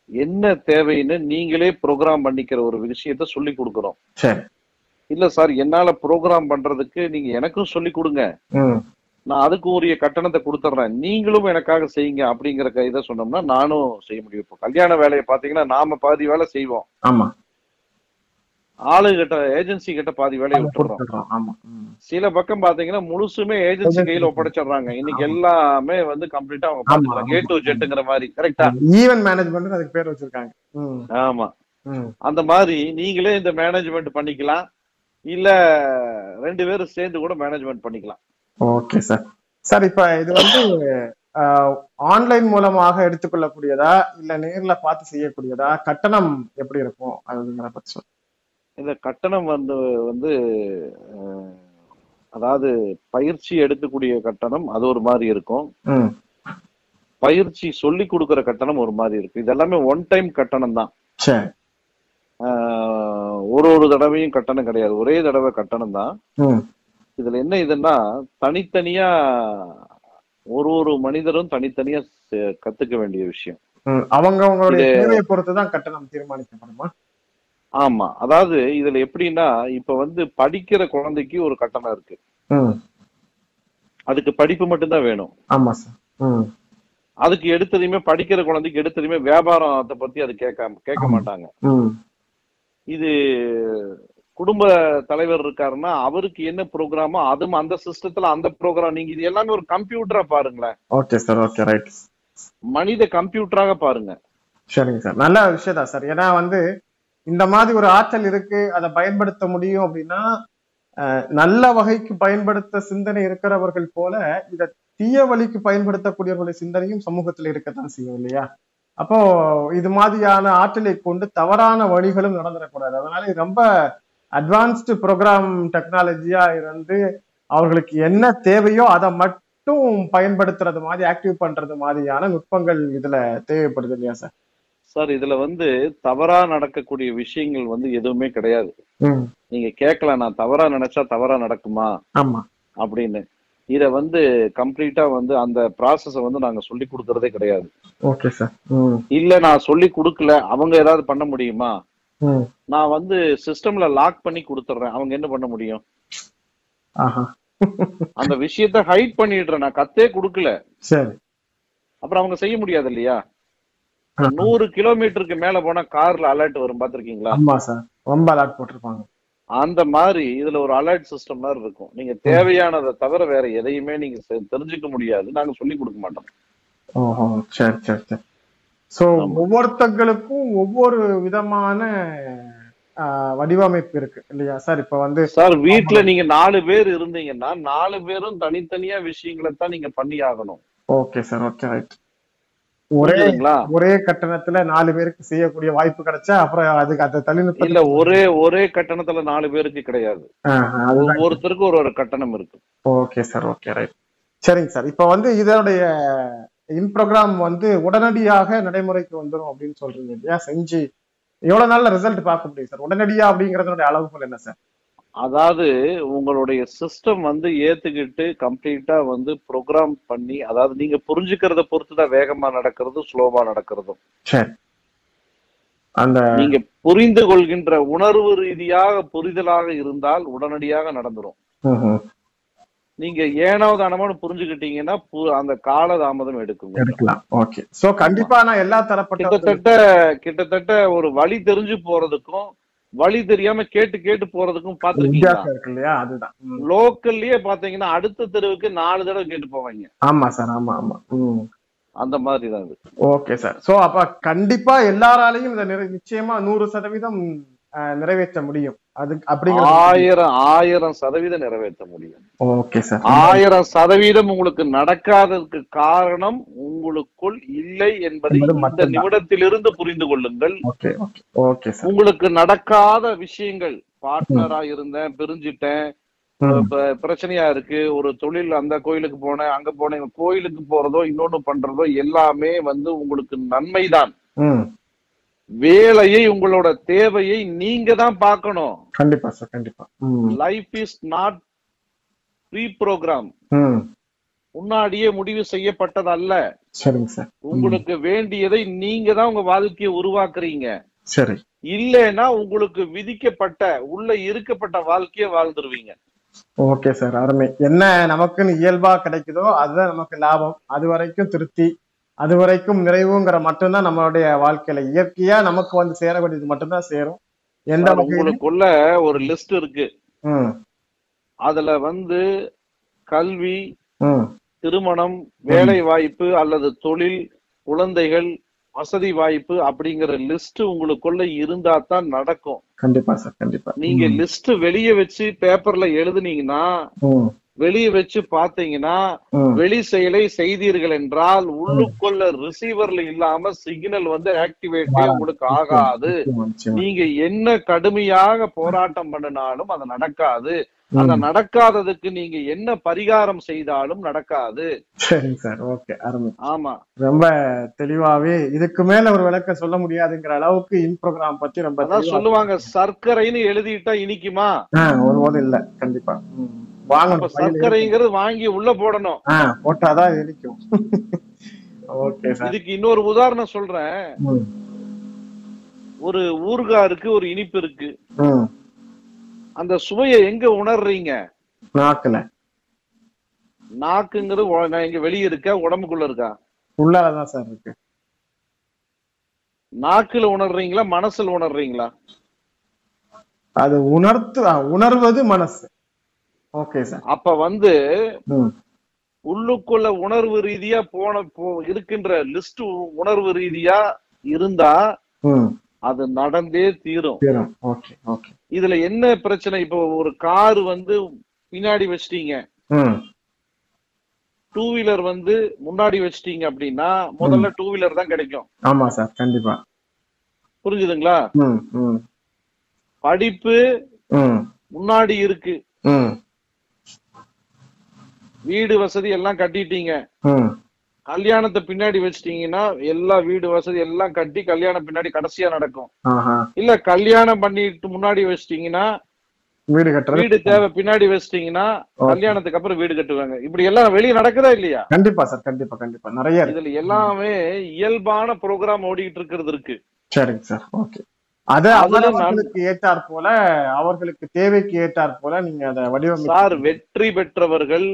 என்ன தேவைன்னு நீங்களே ப்ரோக்ராம் பண்ணிக்கிற ஒரு விஷயத்த சொல்லி கொடுக்குறோம். இல்ல சார் என்னால ப்ரோக்ராம் பண்றதுக்கு நீங்க எனக்கும் சொல்லி கொடுங்க. நான் அதுக்கு உரிய கட்டணத்தை கொடுத்துட்றேன் நீங்களும் எனக்காக செய்யுங்க அப்படிங்கிற இதை சொன்னோம்னா நானும் செய்ய முடியும். இப்போ கல்யாண வேலையை பாத்தீங்கன்னா நாம பாதி வேலை செய்வோம். ஆமா. ஆளு கிட்ட ஏஜென்சி கிட்ட பாதி வேலையை விட்டுறோம். சில பக்கம் பாத்தீங்கன்னா முழுசுமே ஏஜென்சி. கையில ஒப்படைச்சிடுறாங்க. இன்னைக்கு எல்லாமே வந்து கம்ப்ளீட்டா அவங்க. ஏ டு ஜெட்டுங்கிற மாதிரி. கரெக்டா ஈவென்ட் மேனேஜ்மெண்ட் அதுக்கு பேர் வச்சிருக்காங்க. ஆமா. அந்த மாதிரி நீங்களே இந்த மேனேஜ்மெண்ட் பண்ணிக்கலாம். இல்ல ரெண்டு பேரும் சேர்ந்து கூட மேனேஜ்மெண்ட் பண்ணிக்கலாம். ஓகே சார் சார் இப்ப இது வந்து ஆன்லைன் மூலமாக எடுத்துக்கொள்ளக்கூடியதா இல்ல நேர்ல பார்த்து செய்யக்கூடியதா? கட்டணம் எப்படி இருக்கும்? அதுங்கிற சொல்லுங்க. இந்த கட்டணம் வந்து வந்து அதாவது பயிற்சி எடுக்கக்கூடிய கட்டணம் அது ஒரு மாதிரி இருக்கும். பயிற்சி சொல்லி கொடுக்கிற கட்டணம் ஒரு மாதிரி இருக்கு. இது எல்லாமே ஒன் டைம் கட்டணம் தான். ஒரு ஒரு தடவையும் கட்டணம் கிடையாது. ஒரே தடவை கட்டணம் தான். இதுல என்ன இதுன்னா தனித்தனியா ஒரு ஒரு மனிதரும் தனித்தனியா கத்துக்க வேண்டிய விஷயம். அவங்க அவங்களுடைய பொறுத்து தான் கட்டணம் தீர்மானிக்கப்படுமா? ஆமா. அதாவது இதுல எப்படின்னா இப்ப வந்து படிக்கிற குழந்தைக்கு ஒரு கட்டணம் இருக்கு. அதுக்கு படிப்பு மட்டும்தான் வேணும். ஆமா சார். அதுக்கு எடுத்ததையுமே படிக்கிற குழந்தைக்கு எடுத்ததையுமே வியாபாரத்தை பத்தி அது கேட்க கேட்க. மாட்டாங்க. இது குடும்ப தலைவர் இருக்காருன்னா அவருக்கு என்ன ப்ரோக்ராமோ அதுவும் அந்த சிஸ்டத்துல அந்த ப்ரோக்ராம். நீங்க இது எல்லாமே ஒரு கம்ப்யூட்டரா பாருங்களேன். Okay sir. Okay right. மனித கம்ப்யூட்டராக பாருங்க. சரிங்க சார். நல்ல விஷயம் தான் சார். ஏன்னா வந்து இந்த மாதிரி ஒரு ஆற்றல் இருக்கு அதை பயன்படுத்த முடியும் அப்படின்னா நல்ல வகைக்கு பயன்படுத்த சிந்தனை இருக்கிறவர்கள் போல இத தீய வழிக்கு பயன்படுத்தக்கூடியவர்களுடைய சிந்தனையும் சமூகத்துல இருக்கத்தான் செய்யும் இல்லையா? அப்போ இது மாதிரியான ஆற்றலை கொண்டு தவறான வழிகளும் நடந்துடக்கூடாது. அதனால இது ரொம்ப அட்வான்ஸ்டு ப்ரோக்ராம் டெக்னாலஜியா இருந்து அவர்களுக்கு என்ன தேவையோ அதை மட்டும் பயன்படுத்துறது மாதிரி ஆக்டிவ் பண்றது மாதிரியான நுட்பங்கள் இதுல தேவைப்படுது இல்லையா சார் சார் இதுல வந்து தவறா நடக்கக்கூடிய விஷயங்கள் வந்து எதுவுமே கிடையாது. நீங்க கேட்கலாம் நான் தவறா நினைச்சா தவறா நடக்குமா? அப்படின்னு. இத வந்து கம்ப்ளீட்டா வந்து அந்த ப்ராசஸ வந்து நாங்க சொல்லி கொடுக்கறதே கிடையாது. Okay sir. ம். இல்ல நான் சொல்லி கொடுக்கல. அவங்க ஏதாவது பண்ண முடியுமா? நான் வந்து சிஸ்டம்ல லாக் பண்ணி கொடுத்துட்றேன் அவங்க என்ன பண்ண முடியும்? அந்த விஷயத்த ஹைட் பண்ணிடுறேன். நான் கத்தே கொடுக்கல. சரி. அப்புறம் அவங்க செய்ய முடியாது இல்லையா. நூறு கிலோமீட்டருக்கு மேல போனா கார்ல அலர்ட் வரும் பாத்திருக்கீங்களா ஆமா சார். ரொம்ப அலாட் போட்டிருப்பாங்க. அந்த மாதிரி இதுல ஒரு அலர்ட் சிஸ்டம் மாதிரி இருக்கும். நீங்க தேவையானதை தவிர வேற எதையுமே நீங்க தெரிஞ்சுக்க முடியாது. நாங்க சொல்லி கொடுக்க மாட்டோம். ஓஹோ சரி சரி சரி. சோ ஆமா. ஒவ்வொருத்தங்களுக்கும் ஒவ்வொரு விதமான வடிவமைப்பு இருக்கு இல்லையா சார்? இப்ப வந்து சார் வீட்ல நீங்க நாலு பேர் இருந்தீங்கன்னா நாலு பேரும் தனித்தனியா விஷயங்களை தான் நீங்க பண்ணி ஆகணும் ஓகே சார். Okay right. ஒரே ஒரே கட்டணத்துல நாலு பேருக்கு செய்யக்கூடிய வாய்ப்பு கிடைச்சா அப்புறம் அதுக்கு அந்த இல்ல தொழில்நுட்ப ஒரே ஒரே கட்டணத்துல நாலு பேருக்கு கிடையாது. ஒவ்வொருத்தருக்கும் ஒரு ஒரு கட்டணம் இருக்கு. Okay sir okay right. சரிங்க சார். இப்போ வந்து இதனுடைய இன் ப்ரோக்ராம் வந்து உடனடியாக நடைமுறைக்கு வந்துடும் அப்படின்னு சொல்றீங்க இல்லையா செஞ்சு எவ்வளவு நாள்ல ரிசல்ட் பார்க்க முடியும் சார்? உடனடியா அப்படிங்கறதனுடைய அளவுகோல் என்ன சார்? அதாவது உங்களுடைய சிஸ்டம் வந்து ஏத்துக்கிட்டு கம்ப்ளீட்டா வந்து ப்ரோக்ராம் பண்ணி அதாவது நீங்க புரிஞ்சுக்கிறத பொறுத்து தான் வேகமா நடக்கிறதும் ஸ்லோவா நடக்கிறதும். அந்த நீங்க புரிந்து கொள்கின்ற உணர்வு ரீதியாக புரிதலாக இருந்தால் உடனடியாக நடந்துரும். நீங்க ஏனோ தானமான புரிஞ்சுக்கிட்டீங்கன்னா அந்த கால தாமதம் எடுக்கும் எடுக்கலாம். ஓகே. சோ கண்டிப்பா நான் எல்லா தரப்பட்ட கிட்டத்தட்ட கிட்டத்தட்ட ஒரு வழி தெரிஞ்சு போறதுக்கும் வழி தெரியாம கேட்டு கேட்டு போறதுக்கும் பாத்திருக்கீங்களா? அதுதான். லோக்கல்லயே பாத்தீங்கன்னா அடுத்த தெருவுக்கு நாலு தடவை கேட்டு போவாங்க. ஆமா சார். ஆமா ஆமா. அந்த மாதிரி தான் ஓகே சார். சோ அப்ப கண்டிப்பா எல்லாராலையும் இதை நிச்சயமா நூறு சதவீதம் நிறைவேற்ற முடியும். ஆயிரம் ஆயிரம் சதவீதம் நிறைவேற்ற முடியும். ஓகே சார் ஆயிரம் சதவீதம் உங்களுக்கு நடக்காததுக்கு காரணம் உங்களுக்குள் இல்லை என்பதை இந்த. நிமிடத்திலிருந்து புரிந்து கொள்ளுங்கள். உங்களுக்கு நடக்காத விஷயங்கள் பார்ட்னரா இருந்தேன் பிரிஞ்சிட்டேன் பிரச்சனையா இருக்கு ஒரு தொழில் அந்த கோயிலுக்கு போனேன் அங்க போனேன் கோயிலுக்கு போறதோ இன்னொன்னு பண்றதோ எல்லாமே வந்து உங்களுக்கு நன்மைதான். வேலையை உங்களோட தேவையை நீங்க தான் பார்க்கணும். கண்டிப்பா சார் கண்டிப்பா. Life is not pre programme முன்னாடியே முடிவு செய்யப்பட்டது அல்ல சரிங்க சார் உங்களுக்கு வேண்டியதை நீங்க தான் உங்க வாழ்க்கையை உருவாக்குறீங்க. சரி. இல்லைன்னா உங்களுக்கு விதிக்கப்பட்ட உள்ள இருக்கப்பட்ட வாழ்க்கைய வாழ்ந்துருவீங்க. ஓகே சார் அருமை. என்ன நமக்குன்னு இயல்பா கிடைக்குதோ அதுதான் நமக்கு லாபம். அது வரைக்கும் திருப்தி. அது வரைக்கும் நிறைவுங்கிற மட்டும்தான் நம்மளுடைய வாழ்க்கையில. இயற்கையா நமக்கு வந்து சேர வேண்டியது மட்டும்தான் சேரும். எந்த உங்களுக்குள்ள ஒரு லிஸ்ட் இருக்கு. அதுல வந்து கல்வி திருமணம் வேலை வாய்ப்பு அல்லது தொழில் குழந்தைகள் வசதி வாய்ப்பு அப்படிங்கிற லிஸ்ட் உங்களுக்குள்ள இருந்தா தான் நடக்கும். கண்டிப்பா சார் கண்டிப்பா. நீங்க லிஸ்ட் வெளிய வச்சு பேப்பர்ல எழுதுனீங்கன்னா வெளிய வச்சு பாத்தீங்கன்னா. வெளி செயலை செய்தீர்கள் என்றால் உள்ளுக்குள்ள ரிசீவர்ல இல்லாம சிக்னல் வந்து ஆக்டிவேட்டே உங்களுக்கு ஆகாது. நீங்க என்ன கடுமையாக போராட்டம் பண்ணினாலும் அது நடக்காது. அந்த நடக்காததுக்கு நீங்க என்ன பரிகாரம் செய்தாலும் நடக்காது. சரிங்க சார் ஓகே அருமை. ஆமா. ரொம்ப தெளிவாவே இதுக்கு மேல ஒரு விளக்கம் சொல்ல முடியாதுங்கிற அளவுக்கு இன் ப்ரோக்ராம் பத்தி ரொம்ப சொல்லுவாங்க சர்க்கரைன்னு எழுதிட்டா இனிக்குமா? ஆ, ஒருபோதும் இல்ல கண்டிப்பா. வாங்கணும். சர்க்கரைங்கிறது வாங்கி உள்ள போடணும். போட்டாதான் இனிக்கும் ஓகே இதுக்கு இன்னொரு உதாரணம் சொல்றேன். ஒரு ஊறுகாய் இருக்கு ஒரு இனிப்பு இருக்கு. அந்த சுவையை எங்க உணர்றீங்க? நாக்குல. நாக்குங்கிறது நான் இங்க வெளிய இருக்க உடம்புக்குள்ள இருக்கா? உள்ளாலதான் சார் இருக்கு. நாக்குல உணர்றீங்களா? மனசுல உணர்றீங்களா? அது உணர்த்து உணர்வது மனசு. அப்ப வந்து உள்ளுக்குள்ள உணர்வு ரீதியா போன இருக்கின்ற லிஸ்ட் உணர்வு ரீதியா இருந்தா. அது நடந்தே தீரும். இதுல என்ன பிரச்சனை? இப்போ ஒரு கார் வந்து பின்னாடி வச்சிட்டீங்க. டூ வீலர் வந்து முன்னாடி வச்சிட்டீங்க அப்படின்னா முதல்ல டூ வீலர் தான் கிடைக்கும். ஆமா சார். கண்டிப்பா. புரிஞ்சுதுங்களா? படிப்பு முன்னாடி இருக்கு. வீடு வசதி எல்லாம் கட்டிட்டீங்க. கல்யாணத்தை பின்னாடி வச்சிட்டீங்கன்னா எல்லா வீடு வசதி எல்லாம் கட்டி கல்யாணம் பின்னாடி கடைசியா நடக்கும். இல்ல கல்யாணம் பண்ணிட்டு முன்னாடி வச்சிட்டீங்கன்னா வீடு கட்டுறது வீடு தேவை பின்னாடி வச்சிட்டீங்கன்னா கல்யாணத்துக்கு அப்புறம் வீடு கட்டுவாங்க. இப்படி எல்லாம் வெளிய நடக்குதா இல்லையா? கண்டிப்பா சார். கண்டிப்பா கண்டிப்பா. நிறைய இதுல எல்லாமே இயல்பான ப்ரோக்ராம் ஓடிக்கிட்டு இருக்கிறது இருக்கு. சரிங்க சார். ஓகே. அது அவர்களுக்கு ஏற்றாற் போல அவர்களுக்கு தேவைக்கு ஏற்றாற் போல நீங்க அதை வடிவமைச்சு சார் வெற்றி பெற்றவர்கள்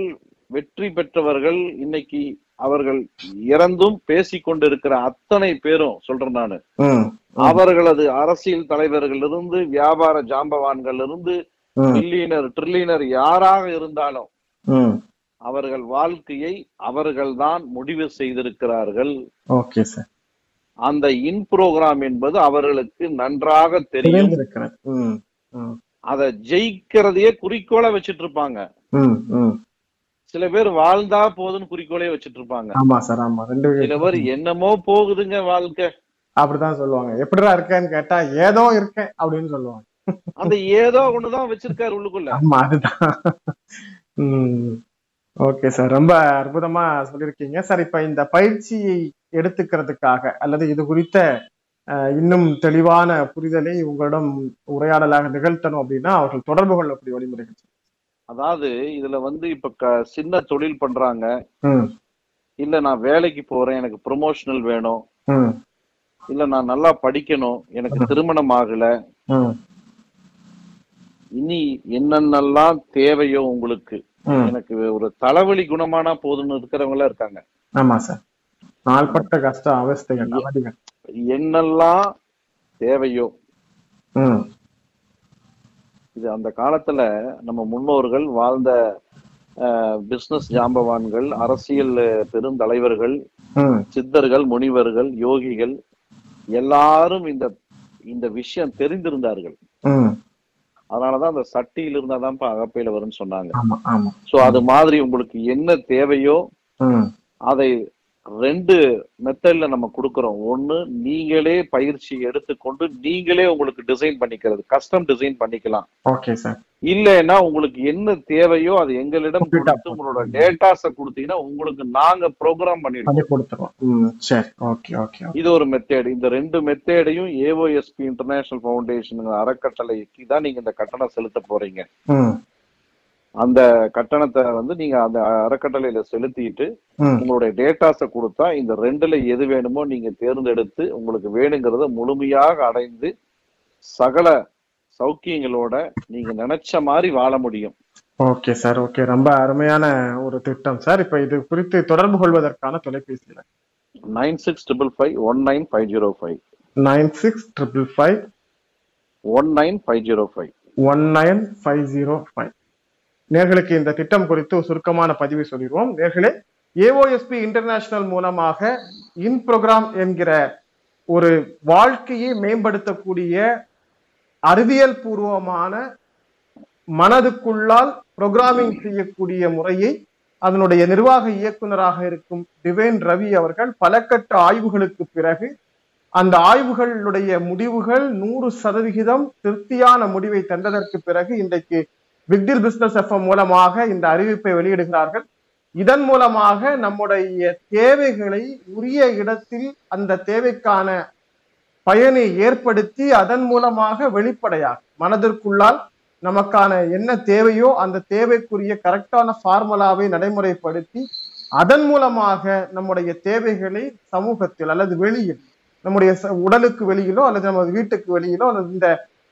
வெற்றி பெற்றவர்கள் இன்னைக்கு அவர்கள் இறந்தும் பேசிக் கொண்டிருக்கிற அத்தனை பேரும் சொல்றேன் நானு. அவர்களது அரசியல் தலைவர்கள் இருந்து வியாபார ஜாம்பவான்கள் இருந்து மில்லியனர் ட்ரில்லியனர் யாராக இருந்தாலும் அவர்கள் வாழ்க்கையை அவர்கள்தான் முடிவு செய்திருக்கிறார்கள். அந்த இன் புரோகிராம் என்பது அவர்களுக்கு நன்றாக தெரியும். அதை ஜெயிக்கிறதையே குறிக்கோளா வச்சிட்டு இருப்பாங்க சில பேர் வாழ்ந்தா போதுன்னு குறிக்கோளே வச்சிட்டு இருப்பாங்க ஆமா சார் ஆமா. ரெண்டு சில பேர் என்னமோ போகுதுங்க வாழ்க்கை. அப்படிதான் சொல்லுவாங்க. எப்படிடா இருக்கேன்னு கேட்டா ஏதோ இருக்கேன் அப்படின்னு சொல்லுவாங்க. அந்த ஏதோ ஒண்ணுதான் வச்சிருக்காரு உள்ளுக்குள்ள. ஆமா அதுதான். ஓகே சார் ரொம்ப அற்புதமா சொல்லியிருக்கீங்க. சார் இப்ப இந்த பயிற்சியை எடுத்துக்கிறதுக்காக அல்லது இது குறித்த இன்னும் தெளிவான புரிதலை உங்களிடம் உரையாடலாக நிகழ்த்தணும் அப்படின்னா அவர்கள் தொடர்பு கொள்ளக்கூடிய வழிமுறைகள் அதாவது இதுல வந்து இப்ப சின்ன தொழில் பண்றாங்க. இல்ல நான் வேலைக்கு போறேன் எனக்கு ப்ரொமோஷனல் வேணும். இல்ல நான் நல்லா படிக்கணும் எனக்கு திருமணம் ஆகல. இனி என்னென்னலாம் தேவையோ உங்களுக்கு. எனக்கு ஒரு தலைவலி குணமானா போதும்னு இருக்கிறவங்க எல்லாம் இருக்காங்க. ஆமா சார். நாள்பட்ட கஷ்டம் அவஸ்தைகள் என்னெல்லாம் தேவையோ இது அந்த காலத்துல நம்ம முன்னோர்கள் வாழ்ந்த பிசினஸ் ஜாம்பவான்கள் அரசியல் பெருந்தலைவர்கள் சித்தர்கள் முனிவர்கள் யோகிகள் எல்லாரும் இந்த இந்த விஷயம் தெரிந்திருந்தார்கள். அதனாலதான் அந்த சட்டியில இருந்தாதான்ப்பா அகப்பையில வரும்னு சொன்னாங்க. சோ அது மாதிரி உங்களுக்கு என்ன தேவையோ அதை ரெண்டு மெத்தட்ல நம்ம கொடுக்கறோம். ஒண்ணு நீங்களே பயிற்சி எடுத்துக்கொண்டு நீங்களே உங்களுக்கு டிசைன் பண்ணிக்கிறது கஸ்டம் டிசைன் பண்ணிக்கலாம். ஓகே சார் இல்லைன்னா உங்களுக்கு என்ன தேவையோ அது எங்களிடம் கொடுத்து உங்களோட டேட்டாஸ கொடுத்தீங்கன்னா உங்களுக்கு நாங்க ப்ரோக்ராம் பண்ணிடுவோம். பண்ணி கொடுத்துருவோம். சரி. ஓகே ஓகே இது ஒரு மெத்தேடு இந்த ரெண்டு மெத்தேடையும் ஏஓஎஸ்பி இன்டர்நேஷனல் ஃபவுண்டேஷன் அறக்கட்டளைக்கு தான் நீங்க இந்த கட்டணம் செலுத்த போறீங்க. அந்த கட்டணத்தை வந்து நீங்க அந்த அறக்கட்டளையில செலுத்திட்டு உங்களுடைய டேட்டாஸை கொடுத்தா இந்த ரெண்டுல எது வேணுமோ நீங்க தேர்ந்தெடுத்து உங்களுக்கு வேணுங்கிறத முழுமையாக அடைந்து சகல சௌக்கியங்களோட நீங்க நினைச்ச மாதிரி வாழ முடியும். ஓகே சார் ஓகே ரொம்ப அருமையான ஒரு திட்டம் சார் இப்ப இது குறித்து தொடர்பு கொள்வதற்கான தொலைபேசி nine six triple five one nine five zero five. Nine six triple five one nine five zero five. One nine five zero five. நேர்களுக்கு இந்த திட்டம் குறித்து சுருக்கமான பதிவு சொல்லிடுவோம். நேர்களே ஏஓஎஸ்பி இன்டர்நேஷனல் மூலமாக இன் ப்ரோக்ராம் என்கிற ஒரு வாழ்க்கையை மேம்படுத்தக்கூடிய அறிவியல் பூர்வமான மனதுக்குள்ளால் ப்ரோக்ராமிங் செய்யக்கூடிய முறையை அதனுடைய நிர்வாக இயக்குனராக இருக்கும் டிவேன் ரவி அவர்கள் பல கட்ட ஆய்வுகளுக்கு பிறகு அந்த ஆய்வுகளுடைய முடிவுகள் நூறு சதவிகிதம் திருப்தியான முடிவை தந்ததற்கு பிறகு இன்றைக்கு பிக்டில் பிசினஸ் எஃப்எம் மூலமாக இந்த அறிவிப்பை வெளியிடுகிறார்கள். இதன் மூலமாக நம்முடைய தேவைகளை உரிய இடத்தில் அந்த தேவைக்கான பயனை ஏற்படுத்தி அதன் மூலமாக வெளிப்படையாக மனதிற்குள்ளால் நமக்கான என்ன தேவையோ அந்த தேவைக்குரிய கரெக்டான ஃபார்முலாவை நடைமுறைப்படுத்தி அதன் மூலமாக நம்முடைய தேவைகளை சமூகத்தில் அல்லது வெளியில் நம்முடைய ச- உடலுக்கு வெளியிலோ அல்லது நமது வீட்டுக்கு வெளியிலோ அல்லது இந்த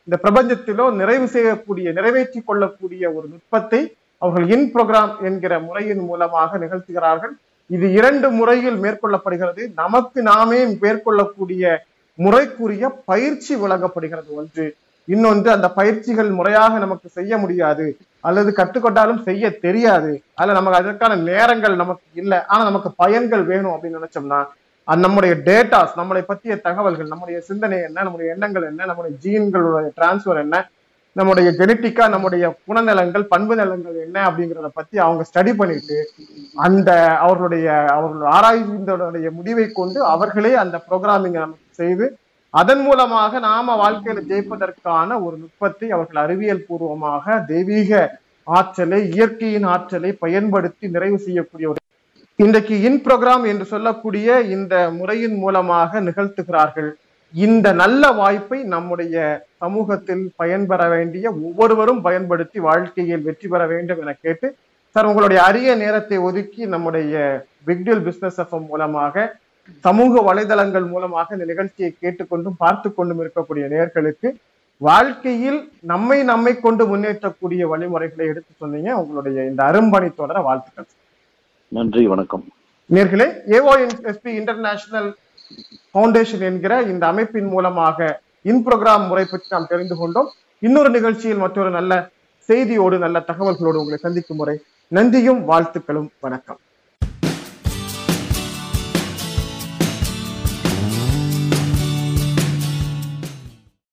இந்த பிரபஞ்சத்திலோ நிறைவு செய்யக்கூடிய நிறைவேற்றி கொள்ளக்கூடிய ஒரு நுட்பத்தை அவர்கள் இன் ப்ரோக்ராம் என்கிற முறையின் மூலமாக நிகழ்த்துகிறார்கள். இது இரண்டு முறையில் மேற்கொள்ளப்படுகிறது. நமக்கு நாமே மேற்கொள்ளக்கூடிய முறைக்குரிய பயிற்சி வழங்கப்படுகிறது ஒன்று. இன்னொன்று அந்த பயிற்சிகள் முறையாக நமக்கு செய்ய முடியாது. அல்லது கற்றுக்கொண்டாலும் செய்ய தெரியாது. அல்ல நமக்கு அதற்கான நேரங்கள் நமக்கு இல்லை. ஆனா நமக்கு பயன்கள் வேணும் அப்படின்னு நினைச்சோம்னா அது நம்முடைய டேட்டாஸ் நம்மளை பற்றிய தகவல்கள் நம்முடைய சிந்தனை என்ன நம்முடைய எண்ணங்கள் என்ன நம்முடைய ஜீன்களுடைய டிரான்ஸ்ஃபர் என்ன நம்முடைய ஜெனட்டிக்கா நம்முடைய குணநலங்கள் பண்பு நலங்கள் என்ன அப்படிங்கிறத பத்தி அவங்க ஸ்டடி பண்ணிட்டு அந்த அவர்களுடைய அவர்கள் ஆராய்ந்தோடைய முடிவை கொண்டு அவர்களே அந்த ப்ரோக்ராமிங் செய்து அதன் மூலமாக நாம வாழ்க்கையில ஜெயிப்பதற்கான ஒரு நுட்பத்தை அவர்கள் அறிவியல் பூர்வமாக தெய்வீக ஆற்றலை இயற்கையின் ஆற்றலை பயன்படுத்தி நிறைவு செய்யக்கூடிய ஒரு இன்றைக்கு இன் ப்ரோக்ராம் என்று சொல்லக்கூடிய இந்த முறையின் மூலமாக நிகழ்த்துகிறார்கள். இந்த நல்ல வாய்ப்பை நம்முடைய சமூகத்தில் பயன்பெற வேண்டிய ஒவ்வொருவரும் பயன்படுத்தி வாழ்க்கையில் வெற்றி பெற வேண்டும் என கேட்டு சார் உங்களுடைய அரிய நேரத்தை ஒதுக்கி நம்முடைய பிக்டில் பிசினஸ் எஃப்எம் மூலமாக சமூக வலைதளங்கள் மூலமாக இந்த நிகழ்ச்சியை கேட்டுக்கொண்டும் பார்த்து கொண்டும் இருக்கக்கூடிய நேர்களுக்கு வாழ்க்கையில் நம்மை நம்மை கொண்டு முன்னேற்றக்கூடிய வழிமுறைகளை எடுத்து சொன்னீங்க. உங்களுடைய இந்த அரும்பணி தொடர வாழ்த்துக்கள் நன்றி வணக்கம். நேர்களே ஏஓஎஸ்பி இன்டர்நேஷனல் ஃபவுண்டேஷன் என்கிற இந்த அமைப்பின் மூலமாக இன் ப்ரோக்ராம் முறை பற்றி நாம் தெரிந்து கொண்டோம். இன்னொரு நிகழ்ச்சியில் மற்றொரு நல்ல செய்தியோடு நல்ல தகவல்களோடு உங்களை சந்திக்கும் முறை. நன்றியும் வாழ்த்துக்களும் வணக்கம்.